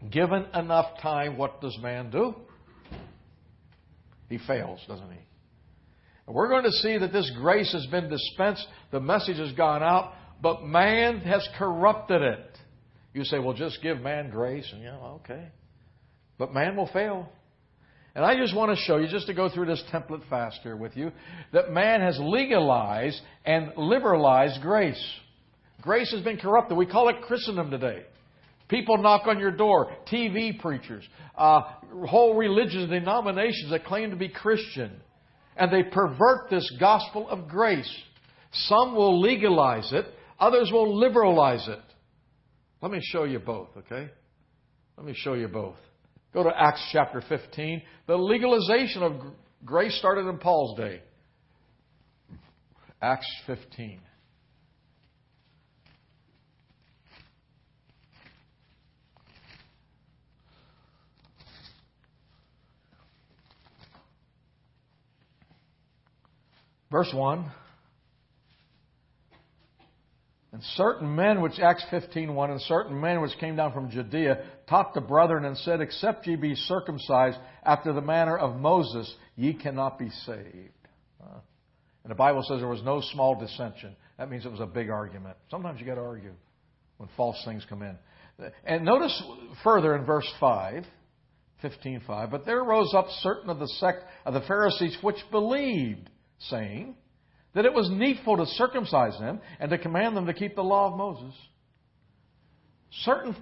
given enough time, what does man do? He fails, doesn't he? And we're going to see that this grace has been dispensed, the message has gone out, but man has corrupted it. You say, well, just give man grace, and yeah, okay. But man will fail. And I just want to show you, just to go through this template faster with you, that man has legalized and liberalized grace. Grace has been corrupted. We call it Christendom today. People knock on your door, TV preachers, uh, whole religious denominations that claim to be Christian, and they pervert this gospel of grace. Some will legalize it, others will liberalize it. Let me show you both, okay? Let me show you both. Go to Acts chapter 15. The legalization of grace started in Paul's day. Acts 15. Verse 1 and certain men which, Acts 15.1, and certain men which came down from Judea taught the brethren and said, Except ye be circumcised after the manner of Moses, ye cannot be saved. Uh, and the Bible says there was no small dissension. That means it was a big argument. Sometimes you got to argue when false things come in. And notice further in verse 5, 15:5. But there rose up certain of the sect of the Pharisees which believed, saying that it was needful to circumcise them and to command them to keep the law of Moses. Certain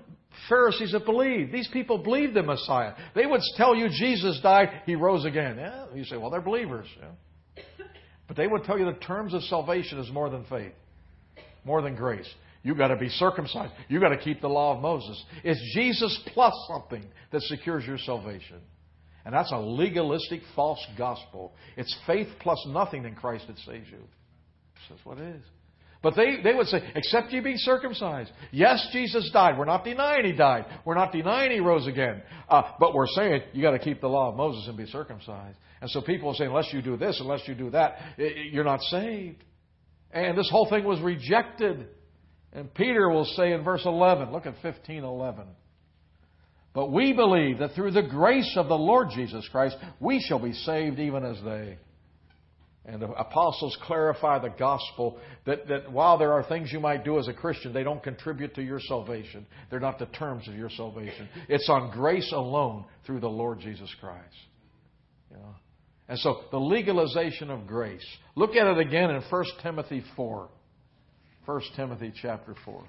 Pharisees that believed. These people believed the Messiah. They would tell you Jesus died, he rose again. Yeah, you say, well, they're believers. Yeah. But they would tell you the terms of salvation is more than faith, more than grace. You've got to be circumcised. You've got to keep the law of Moses. It's Jesus plus something that secures your salvation. And that's a legalistic, false gospel. It's faith plus nothing in Christ that saves you. That's what it is. But they, they would say, except you be circumcised. Yes, Jesus died. We're not denying he died. We're not denying he rose again. Uh, but we're saying you got to keep the law of Moses and be circumcised. And so people say, unless you do this, unless you do that, you're not saved. And this whole thing was rejected. And Peter will say in verse 11, look at 1511. But we believe that through the grace of the Lord Jesus Christ, we shall be saved even as they. And the apostles clarify the gospel that, that while there are things you might do as a Christian, they don't contribute to your salvation. They're not the terms of your salvation. It's on grace alone through the Lord Jesus Christ. You know? And so the legalization of grace. Look at it again in 1 Timothy 4. 1 Timothy chapter 4.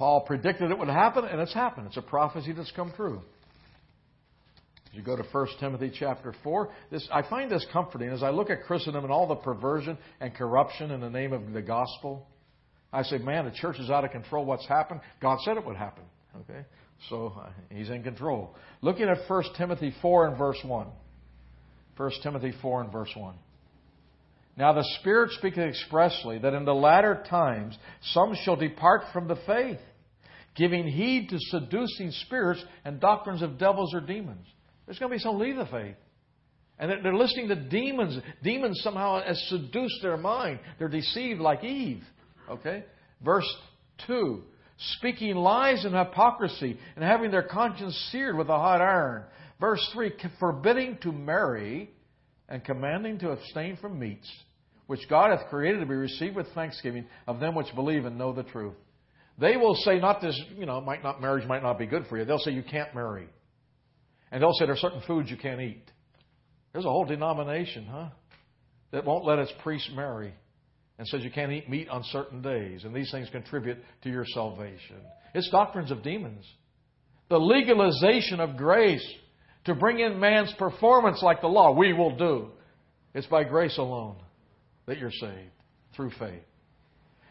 Paul predicted it would happen, and it's happened. It's a prophecy that's come true. As you go to 1 Timothy chapter 4, this, I find this comforting as I look at Christendom and all the perversion and corruption in the name of the gospel. I say, man, the church is out of control. What's happened? God said it would happen. Okay? So uh, he's in control. Looking at 1 Timothy 4 and verse 1. 1 Timothy 4 and verse 1. Now the Spirit speaketh expressly that in the latter times some shall depart from the faith, giving heed to seducing spirits and doctrines of devils or demons. There's going to be some leave the faith. And they're listening to demons. Demons somehow has seduced their mind. They're deceived like Eve. Okay? Verse 2 Speaking lies and hypocrisy, and having their conscience seared with a hot iron. Verse 3 Forbidding to marry, and commanding to abstain from meats, which God hath created to be received with thanksgiving of them which believe and know the truth. They will say, not this, you know, might not, marriage might not be good for you. They'll say you can't marry. And they'll say there are certain foods you can't eat. There's a whole denomination, huh? That won't let its priests marry and says you can't eat meat on certain days. And these things contribute to your salvation. It's doctrines of demons. The legalization of grace to bring in man's performance like the law. We will do. It's by grace alone that you're saved through faith.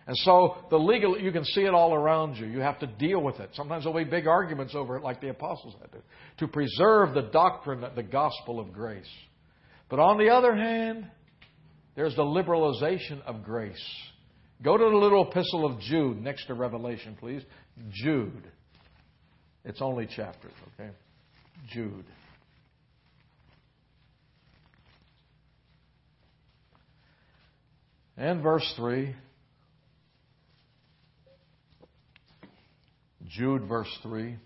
And so the legal, you can see it all around you. You have to deal with it. Sometimes there'll be big arguments over it, like the apostles had to, to preserve the doctrine, the gospel of grace. But on the other hand, there's the liberalization of grace. Go to the little epistle of Jude next to Revelation, please. Jude. It's only chapters, okay? Jude. And verse 3. Jude, verse 3.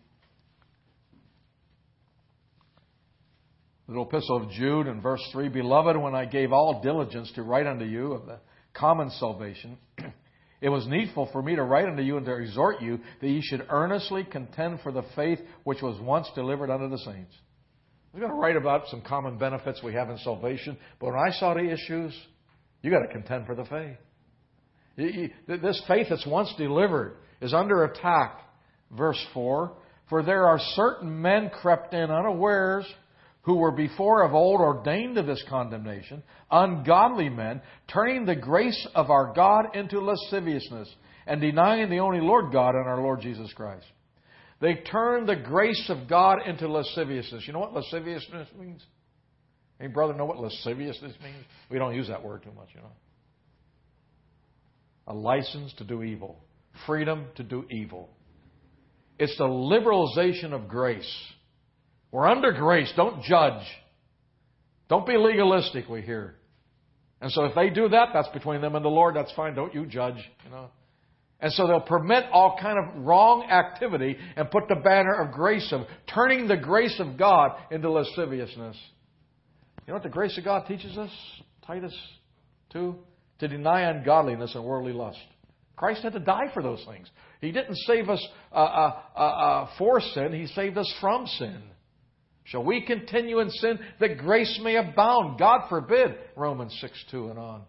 Little epistle of Jude and verse 3 Beloved, when I gave all diligence to write unto you of the common salvation, it was needful for me to write unto you and to exhort you that ye should earnestly contend for the faith which was once delivered unto the saints. I'm going to write about some common benefits we have in salvation, but when I saw the issues, you got to contend for the faith. This faith that's once delivered is under attack. Verse 4 For there are certain men crept in unawares who were before of old ordained to this condemnation, ungodly men, turning the grace of our God into lasciviousness, and denying the only Lord God and our Lord Jesus Christ. They turned the grace of God into lasciviousness. You know what lasciviousness means? Any brother know what lasciviousness means? We don't use that word too much, you know. A license to do evil, freedom to do evil. It's the liberalization of grace. We're under grace. Don't judge. Don't be legalistic, we hear. And so if they do that, that's between them and the Lord. That's fine. Don't you judge, you know. And so they'll permit all kind of wrong activity and put the banner of grace of turning the grace of God into lasciviousness. You know what the grace of God teaches us? Titus 2? to deny ungodliness and worldly lust. Christ had to die for those things. He didn't save us uh, uh, uh, uh, for sin, He saved us from sin. Shall we continue in sin that grace may abound? God forbid, Romans 6 2 and on.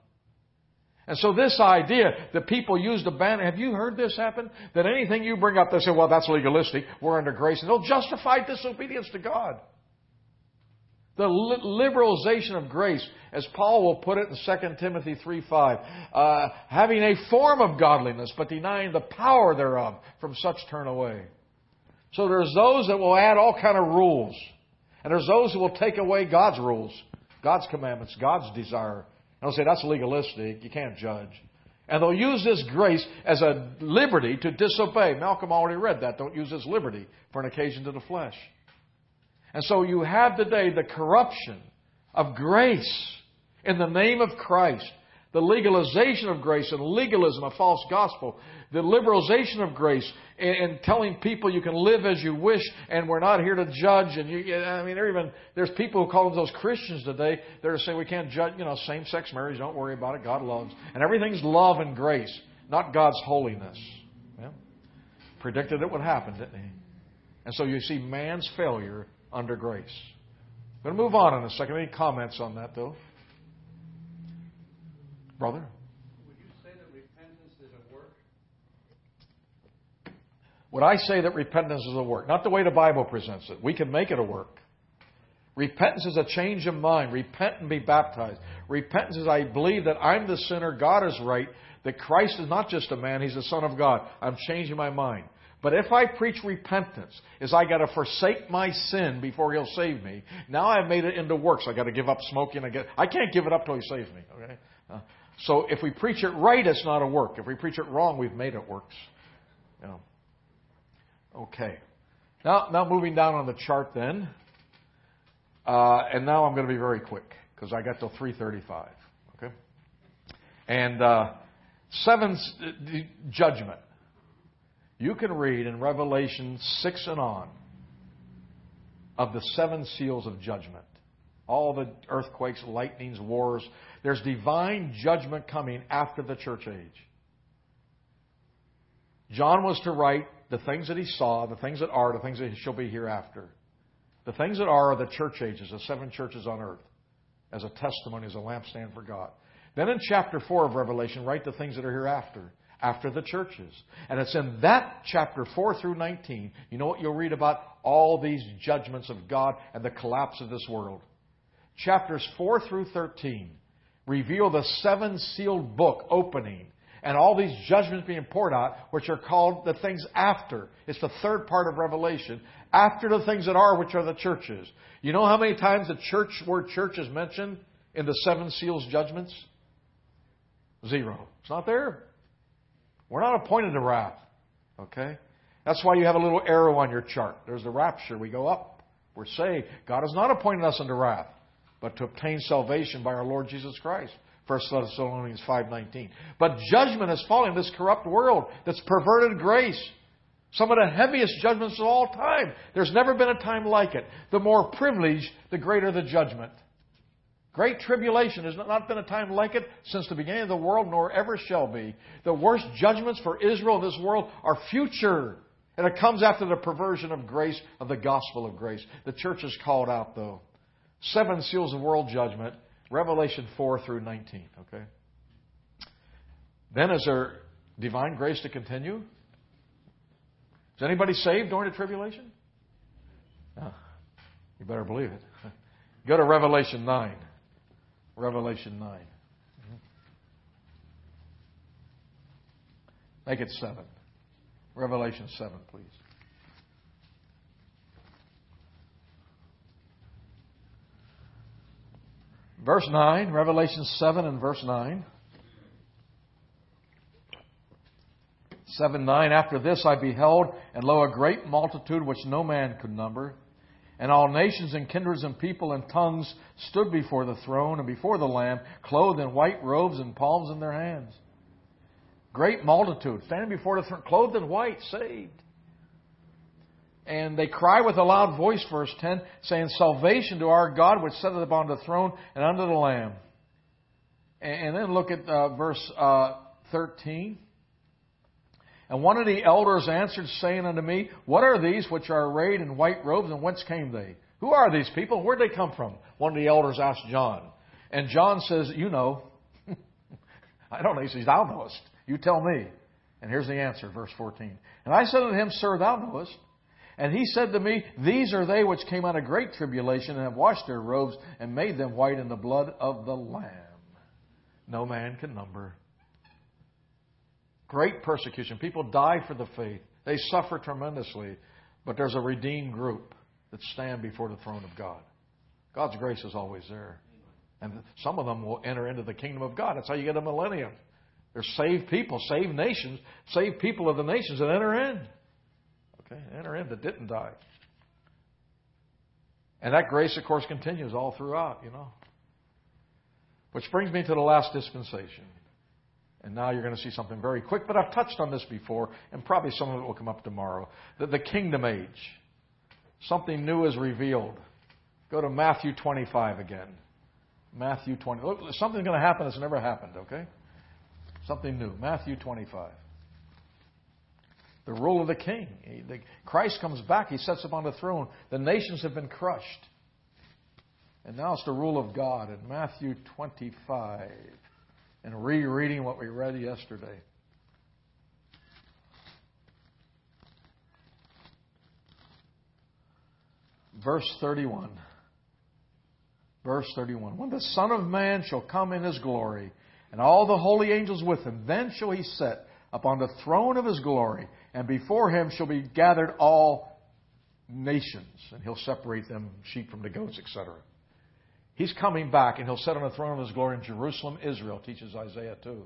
And so this idea that people use to ban, have you heard this happen? That anything you bring up, they say, well, that's legalistic. We're under grace. And they'll justify disobedience to God. The liberalization of grace, as Paul will put it in 2 Timothy 3 5, uh, having a form of godliness, but denying the power thereof, from such turn away. So there's those that will add all kind of rules. And there's those who will take away God's rules, God's commandments, God's desire. And they'll say, that's legalistic. You can't judge. And they'll use this grace as a liberty to disobey. Malcolm already read that. Don't use this liberty for an occasion to the flesh. And so you have today the corruption of grace in the name of Christ, the legalization of grace and legalism, a false gospel, the liberalization of grace and, telling people you can live as you wish and we're not here to judge. And you, I mean, even there's people who call themselves Christians today. They're saying we can't judge. You know, same-sex marriage. Don't worry about it. God loves, and everything's love and grace, not God's holiness. Yeah. Predicted it would happen, didn't he? And so you see man's failure under grace. I'm going to move on in a second. Any comments on that, though? Brother? Would you say that repentance is a work? Would I say that repentance is a work? Not the way the Bible presents it. We can make it a work. Repentance is a change of mind. Repent and be baptized. Repentance is I believe that I'm the sinner, God is right, that Christ is not just a man, He's the Son of God. I'm changing my mind. But if I preach repentance, is I got to forsake my sin before He'll save me. Now I've made it into works. I got to give up smoking. I get. I can't give it up till He saves me. Okay. Uh, so if we preach it right, it's not a work. If we preach it wrong, we've made it works. You know. Okay. Now, now moving down on the chart then, uh, and now I'm going to be very quick because I got till 3:35. Okay. And uh, seven uh, judgment you can read in Revelation 6 and on of the seven seals of judgment. All the earthquakes, lightnings, wars. There's divine judgment coming after the church age. John was to write the things that he saw, the things that are, the things that shall be hereafter. The things that are are the church ages, the seven churches on earth, as a testimony, as a lampstand for God. Then in chapter 4 of Revelation, write the things that are hereafter after the churches. And it's in that chapter 4 through 19, you know what you'll read about? All these judgments of God and the collapse of this world. Chapters 4 through 13 reveal the seven sealed book opening and all these judgments being poured out, which are called the things after. It's the third part of Revelation. After the things that are, which are the churches. You know how many times the church word church is mentioned in the seven seals judgments? Zero. It's not there. We're not appointed to wrath. Okay? That's why you have a little arrow on your chart. There's the rapture. We go up. We're saved. God has not appointed us unto wrath, but to obtain salvation by our Lord Jesus Christ. 1 Thessalonians 5.19. But judgment is falling in this corrupt world that's perverted grace. Some of the heaviest judgments of all time. There's never been a time like it. The more privilege, the greater the judgment. Great tribulation has not been a time like it since the beginning of the world, nor ever shall be. The worst judgments for Israel in this world are future. And it comes after the perversion of grace, of the gospel of grace. The church is called out, though. Seven seals of world judgment, Revelation 4 through 19. Okay? Then is there divine grace to continue? Is anybody saved during the tribulation? No. You better believe it. Go to Revelation 9. Revelation 9. Make it 7. Revelation 7, please. Verse 9, Revelation 7 and verse 9. 7 9 After this I beheld, and lo, a great multitude which no man could number and all nations and kindreds and people and tongues stood before the throne and before the Lamb, clothed in white robes and palms in their hands. Great multitude standing before the throne, clothed in white, saved. And they cry with a loud voice, verse 10, saying, Salvation to our God which sitteth upon the throne and under the Lamb. And then look at uh, verse uh, 13. And one of the elders answered, saying unto me, What are these which are arrayed in white robes, and whence came they? Who are these people? Where'd they come from? One of the elders asked John. And John says, You know. I don't know. He says, Thou knowest. You tell me. And here's the answer, verse 14. And I said unto him, Sir, thou knowest. And he said to me, These are they which came out of great tribulation and have washed their robes and made them white in the blood of the Lamb. No man can number. Great persecution. People die for the faith. They suffer tremendously. But there's a redeemed group that stand before the throne of God. God's grace is always there. And some of them will enter into the kingdom of God. That's how you get a millennium. There's saved people, saved nations, saved people of the nations that enter in. Okay, enter in that didn't die. And that grace, of course, continues all throughout, you know. Which brings me to the last dispensation. And now you're going to see something very quick, but I've touched on this before, and probably some of it will come up tomorrow. The, the kingdom age. Something new is revealed. Go to Matthew 25 again. Matthew 20. Look, something's going to happen that's never happened, okay? Something new. Matthew 25. The rule of the king. Christ comes back. He sets upon the throne. The nations have been crushed. And now it's the rule of God in Matthew 25. And rereading what we read yesterday. Verse 31. Verse 31. When the Son of Man shall come in his glory, and all the holy angels with him, then shall he sit upon the throne of his glory, and before him shall be gathered all nations, and he'll separate them, sheep from the goats, etc. He's coming back, and he'll sit on the throne of his glory in Jerusalem, Israel, teaches Isaiah 2.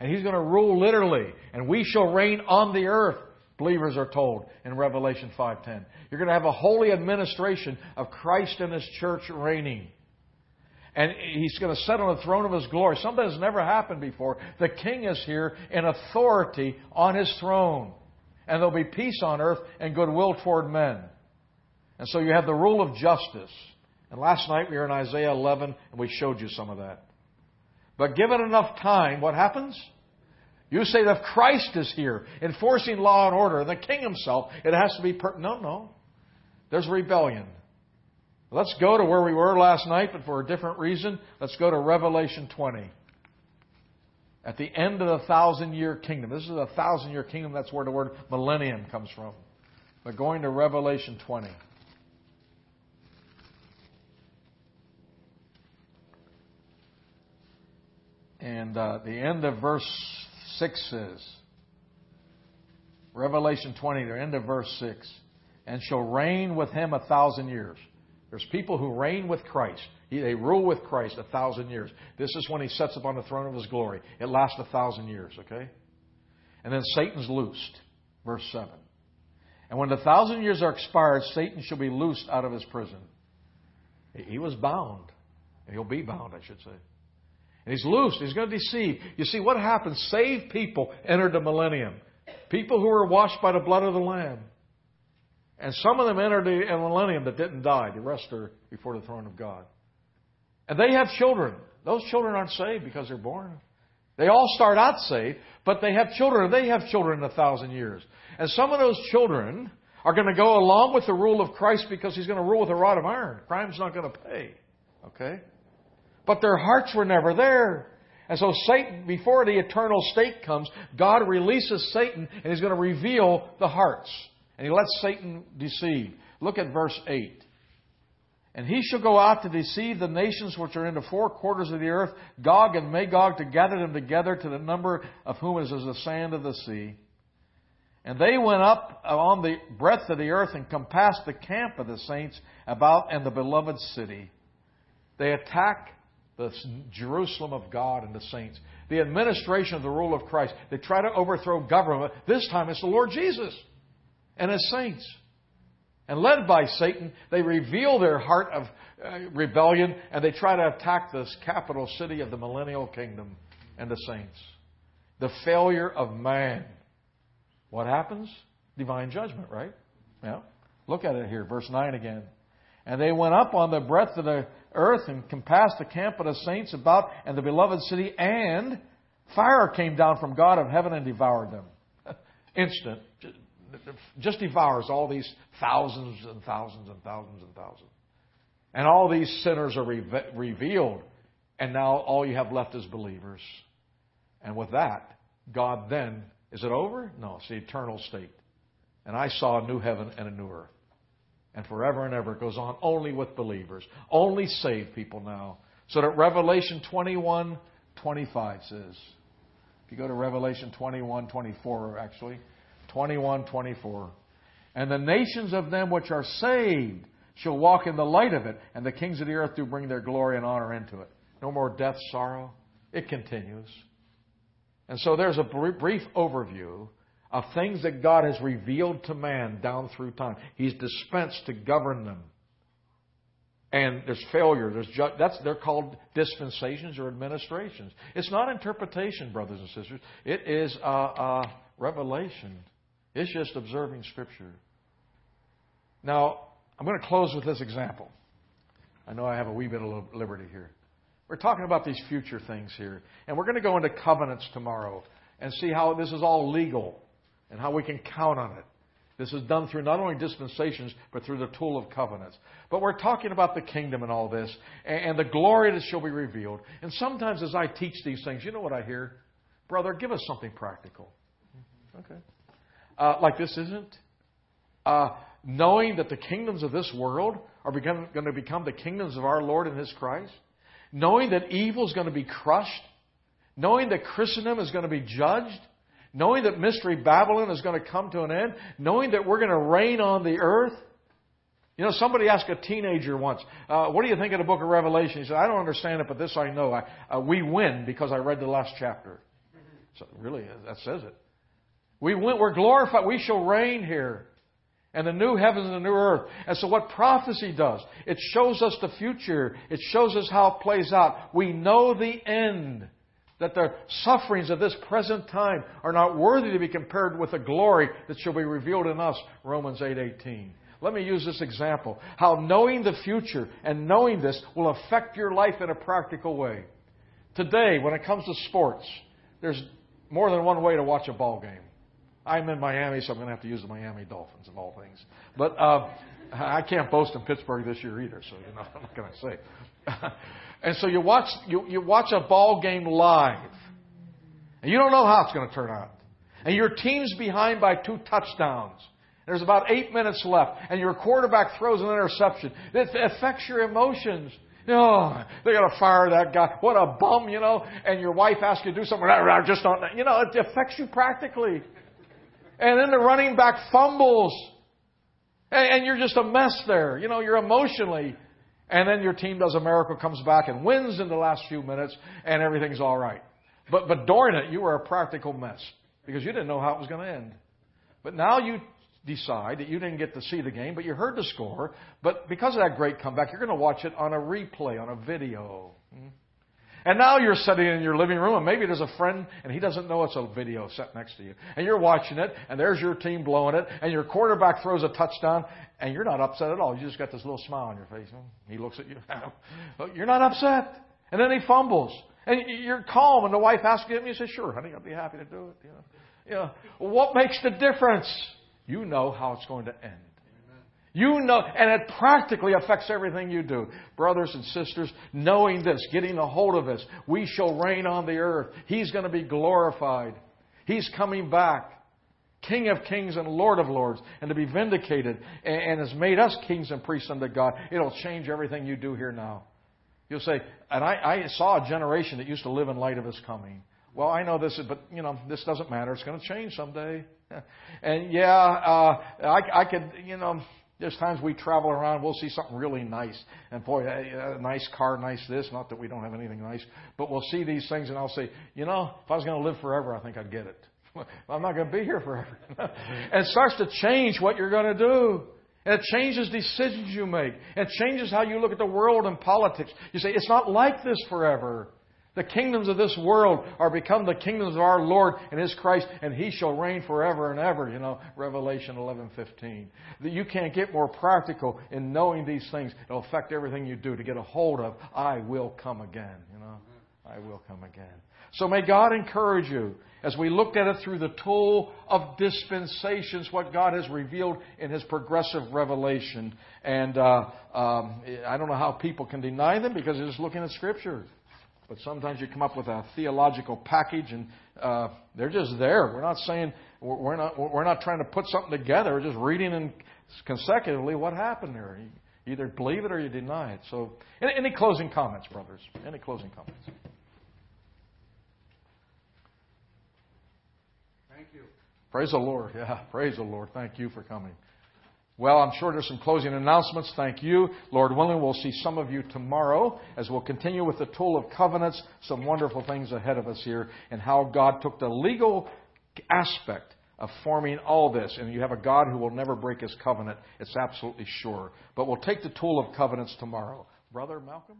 And he's going to rule literally, and we shall reign on the earth, believers are told in Revelation 5.10. You're going to have a holy administration of Christ and his church reigning. And he's going to sit on the throne of his glory. Something that's never happened before. The king is here in authority on his throne. And there'll be peace on earth and goodwill toward men. And so you have the rule of justice. And last night we were in Isaiah 11 and we showed you some of that. But given enough time, what happens? You say that Christ is here enforcing law and order, the king himself, it has to be. Per- no, no. There's rebellion. Let's go to where we were last night, but for a different reason. Let's go to Revelation 20. At the end of the thousand year kingdom. This is a thousand year kingdom. That's where the word millennium comes from. But going to Revelation 20. And uh, the end of verse 6 says, Revelation 20, the end of verse 6, and shall reign with him a thousand years. There's people who reign with Christ. They rule with Christ a thousand years. This is when he sets upon the throne of his glory. It lasts a thousand years, okay? And then Satan's loosed. Verse 7. And when the thousand years are expired, Satan shall be loosed out of his prison. He was bound. And he'll be bound, I should say. And he's loosed. He's going to deceive. You see, what happens? Saved people entered the millennium. People who were washed by the blood of the Lamb. And some of them entered the millennium that didn't die. The rest are before the throne of God. And they have children. Those children aren't saved because they're born. They all start out saved, but they have children. They have children in a thousand years. And some of those children are going to go along with the rule of Christ because he's going to rule with a rod of iron. Crime's not going to pay. Okay? But their hearts were never there. And so Satan, before the eternal state comes, God releases Satan and he's going to reveal the hearts. And he lets Satan deceive. Look at verse 8. And he shall go out to deceive the nations which are in the four quarters of the earth, Gog and Magog, to gather them together to the number of whom is as the sand of the sea. And they went up on the breadth of the earth and compassed the camp of the saints about and the beloved city. They attack the Jerusalem of God and the saints. The administration of the rule of Christ. They try to overthrow government. This time it's the Lord Jesus and as saints. And led by Satan, they reveal their heart of uh, rebellion and they try to attack this capital city of the millennial kingdom and the saints. The failure of man. What happens? Divine judgment, right? Yeah. Look at it here, verse 9 again. And they went up on the breadth of the earth and compassed the camp of the saints about and the beloved city, and fire came down from God of heaven and devoured them. Instant. Just devours all these thousands and thousands and thousands and thousands. And all these sinners are re- revealed. And now all you have left is believers. And with that, God then, is it over? No, it's the eternal state. And I saw a new heaven and a new earth and forever and ever. It goes on only with believers, only saved people now. So that Revelation 21 25 says, if you go to Revelation 21 24, actually, 21 24, and the nations of them which are saved shall walk in the light of it, and the kings of the earth do bring their glory and honor into it. No more death, sorrow. It continues. And so there's a brief overview of things that God has revealed to man down through time. He's dispensed to govern them. And there's failure. There's ju- that's they're called dispensations or administrations. It's not interpretation, brothers and sisters. It is a, a revelation. It's just observing Scripture. Now, I'm going to close with this example. I know I have a wee bit of liberty here. We're talking about these future things here, and we're going to go into covenants tomorrow and see how this is all legal and how we can count on it. This is done through not only dispensations, but through the tool of covenants. But we're talking about the kingdom and all this, and, the glory that shall be revealed. And sometimes as I teach these things, you know what I hear? Brother, give us something practical. Mm-hmm. Okay. Uh, like this isn't. Uh, knowing that the kingdoms of this world are going to become the kingdoms of our Lord and His Christ. Knowing that evil is going to be crushed. Knowing that Christendom is going to be judged knowing that Mystery Babylon is going to come to an end, knowing that we're going to reign on the earth. You know, somebody asked a teenager once, uh, What do you think of the book of Revelation? He said, I don't understand it, but this I know. I, uh, we win because I read the last chapter. So, really, that says it. We win, we're glorified. We shall reign here. And the new heavens and the new earth. And so, what prophecy does, it shows us the future. It shows us how it plays out. We know the end that the sufferings of this present time are not worthy to be compared with the glory that shall be revealed in us romans 8:18 let me use this example how knowing the future and knowing this will affect your life in a practical way today when it comes to sports there's more than one way to watch a ball game i'm in miami so i'm going to have to use the miami dolphins of all things but uh, i can't boast in pittsburgh this year either so you know i'm not going to say And so you watch, you, you watch a ball game live. And you don't know how it's going to turn out. And your team's behind by two touchdowns. There's about eight minutes left. And your quarterback throws an interception. It affects your emotions. Oh, they got to fire that guy. What a bum, you know. And your wife asks you to do something. Just don't, you know, it affects you practically. And then the running back fumbles. And, and you're just a mess there. You know, you're emotionally and then your team does a miracle, comes back and wins in the last few minutes, and everything's all right. But, but during it, you were a practical mess because you didn't know how it was going to end. But now you decide that you didn't get to see the game, but you heard the score. But because of that great comeback, you're going to watch it on a replay, on a video. Hmm? Hmm? And now you're sitting in your living room, and maybe there's a friend, and he doesn't know it's a video set next to you. And you're watching it, and there's your team blowing it, and your quarterback throws a touchdown, and you're not upset at all. You just got this little smile on your face. He looks at you. you're not upset. And then he fumbles. And you're calm, and the wife asks and you say, Sure, honey, I'll be happy to do it. You know, you know, what makes the difference? You know how it's going to end. You know, and it practically affects everything you do. Brothers and sisters, knowing this, getting a hold of this, we shall reign on the earth. He's going to be glorified. He's coming back. King of kings and Lord of lords, and to be vindicated, and, has made us kings and priests unto God. It'll change everything you do here now. You'll say, and I, I saw a generation that used to live in light of His coming. Well, I know this, but you know this doesn't matter. It's going to change someday. And yeah, uh, I, I could, you know, there's times we travel around, we'll see something really nice. And boy, a, a nice car, nice this. Not that we don't have anything nice, but we'll see these things and I'll say, you know, if I was going to live forever, I think I'd get it. I'm not going to be here forever. and it starts to change what you're going to do. And it changes decisions you make. It changes how you look at the world and politics. You say, it's not like this forever. The kingdoms of this world are become the kingdoms of our Lord and His Christ, and He shall reign forever and ever. You know, Revelation 11:15. That you can't get more practical in knowing these things. It'll affect everything you do to get a hold of. I will come again. You know, I will come again. So may God encourage you as we look at it through the tool of dispensations, what God has revealed in His progressive revelation. And uh, um, I don't know how people can deny them because they're just looking at Scripture. But sometimes you come up with a theological package, and uh, they're just there. We're not saying we're not we're not trying to put something together. We're just reading in consecutively what happened there. You either believe it or you deny it. So, any, any closing comments, brothers? Any closing comments? Thank you. Praise the Lord. Yeah, praise the Lord. Thank you for coming. Well, I'm sure there's some closing announcements. Thank you. Lord willing, we'll see some of you tomorrow as we'll continue with the tool of covenants. Some wonderful things ahead of us here and how God took the legal aspect of forming all this. And you have a God who will never break his covenant. It's absolutely sure. But we'll take the tool of covenants tomorrow. Brother Malcolm?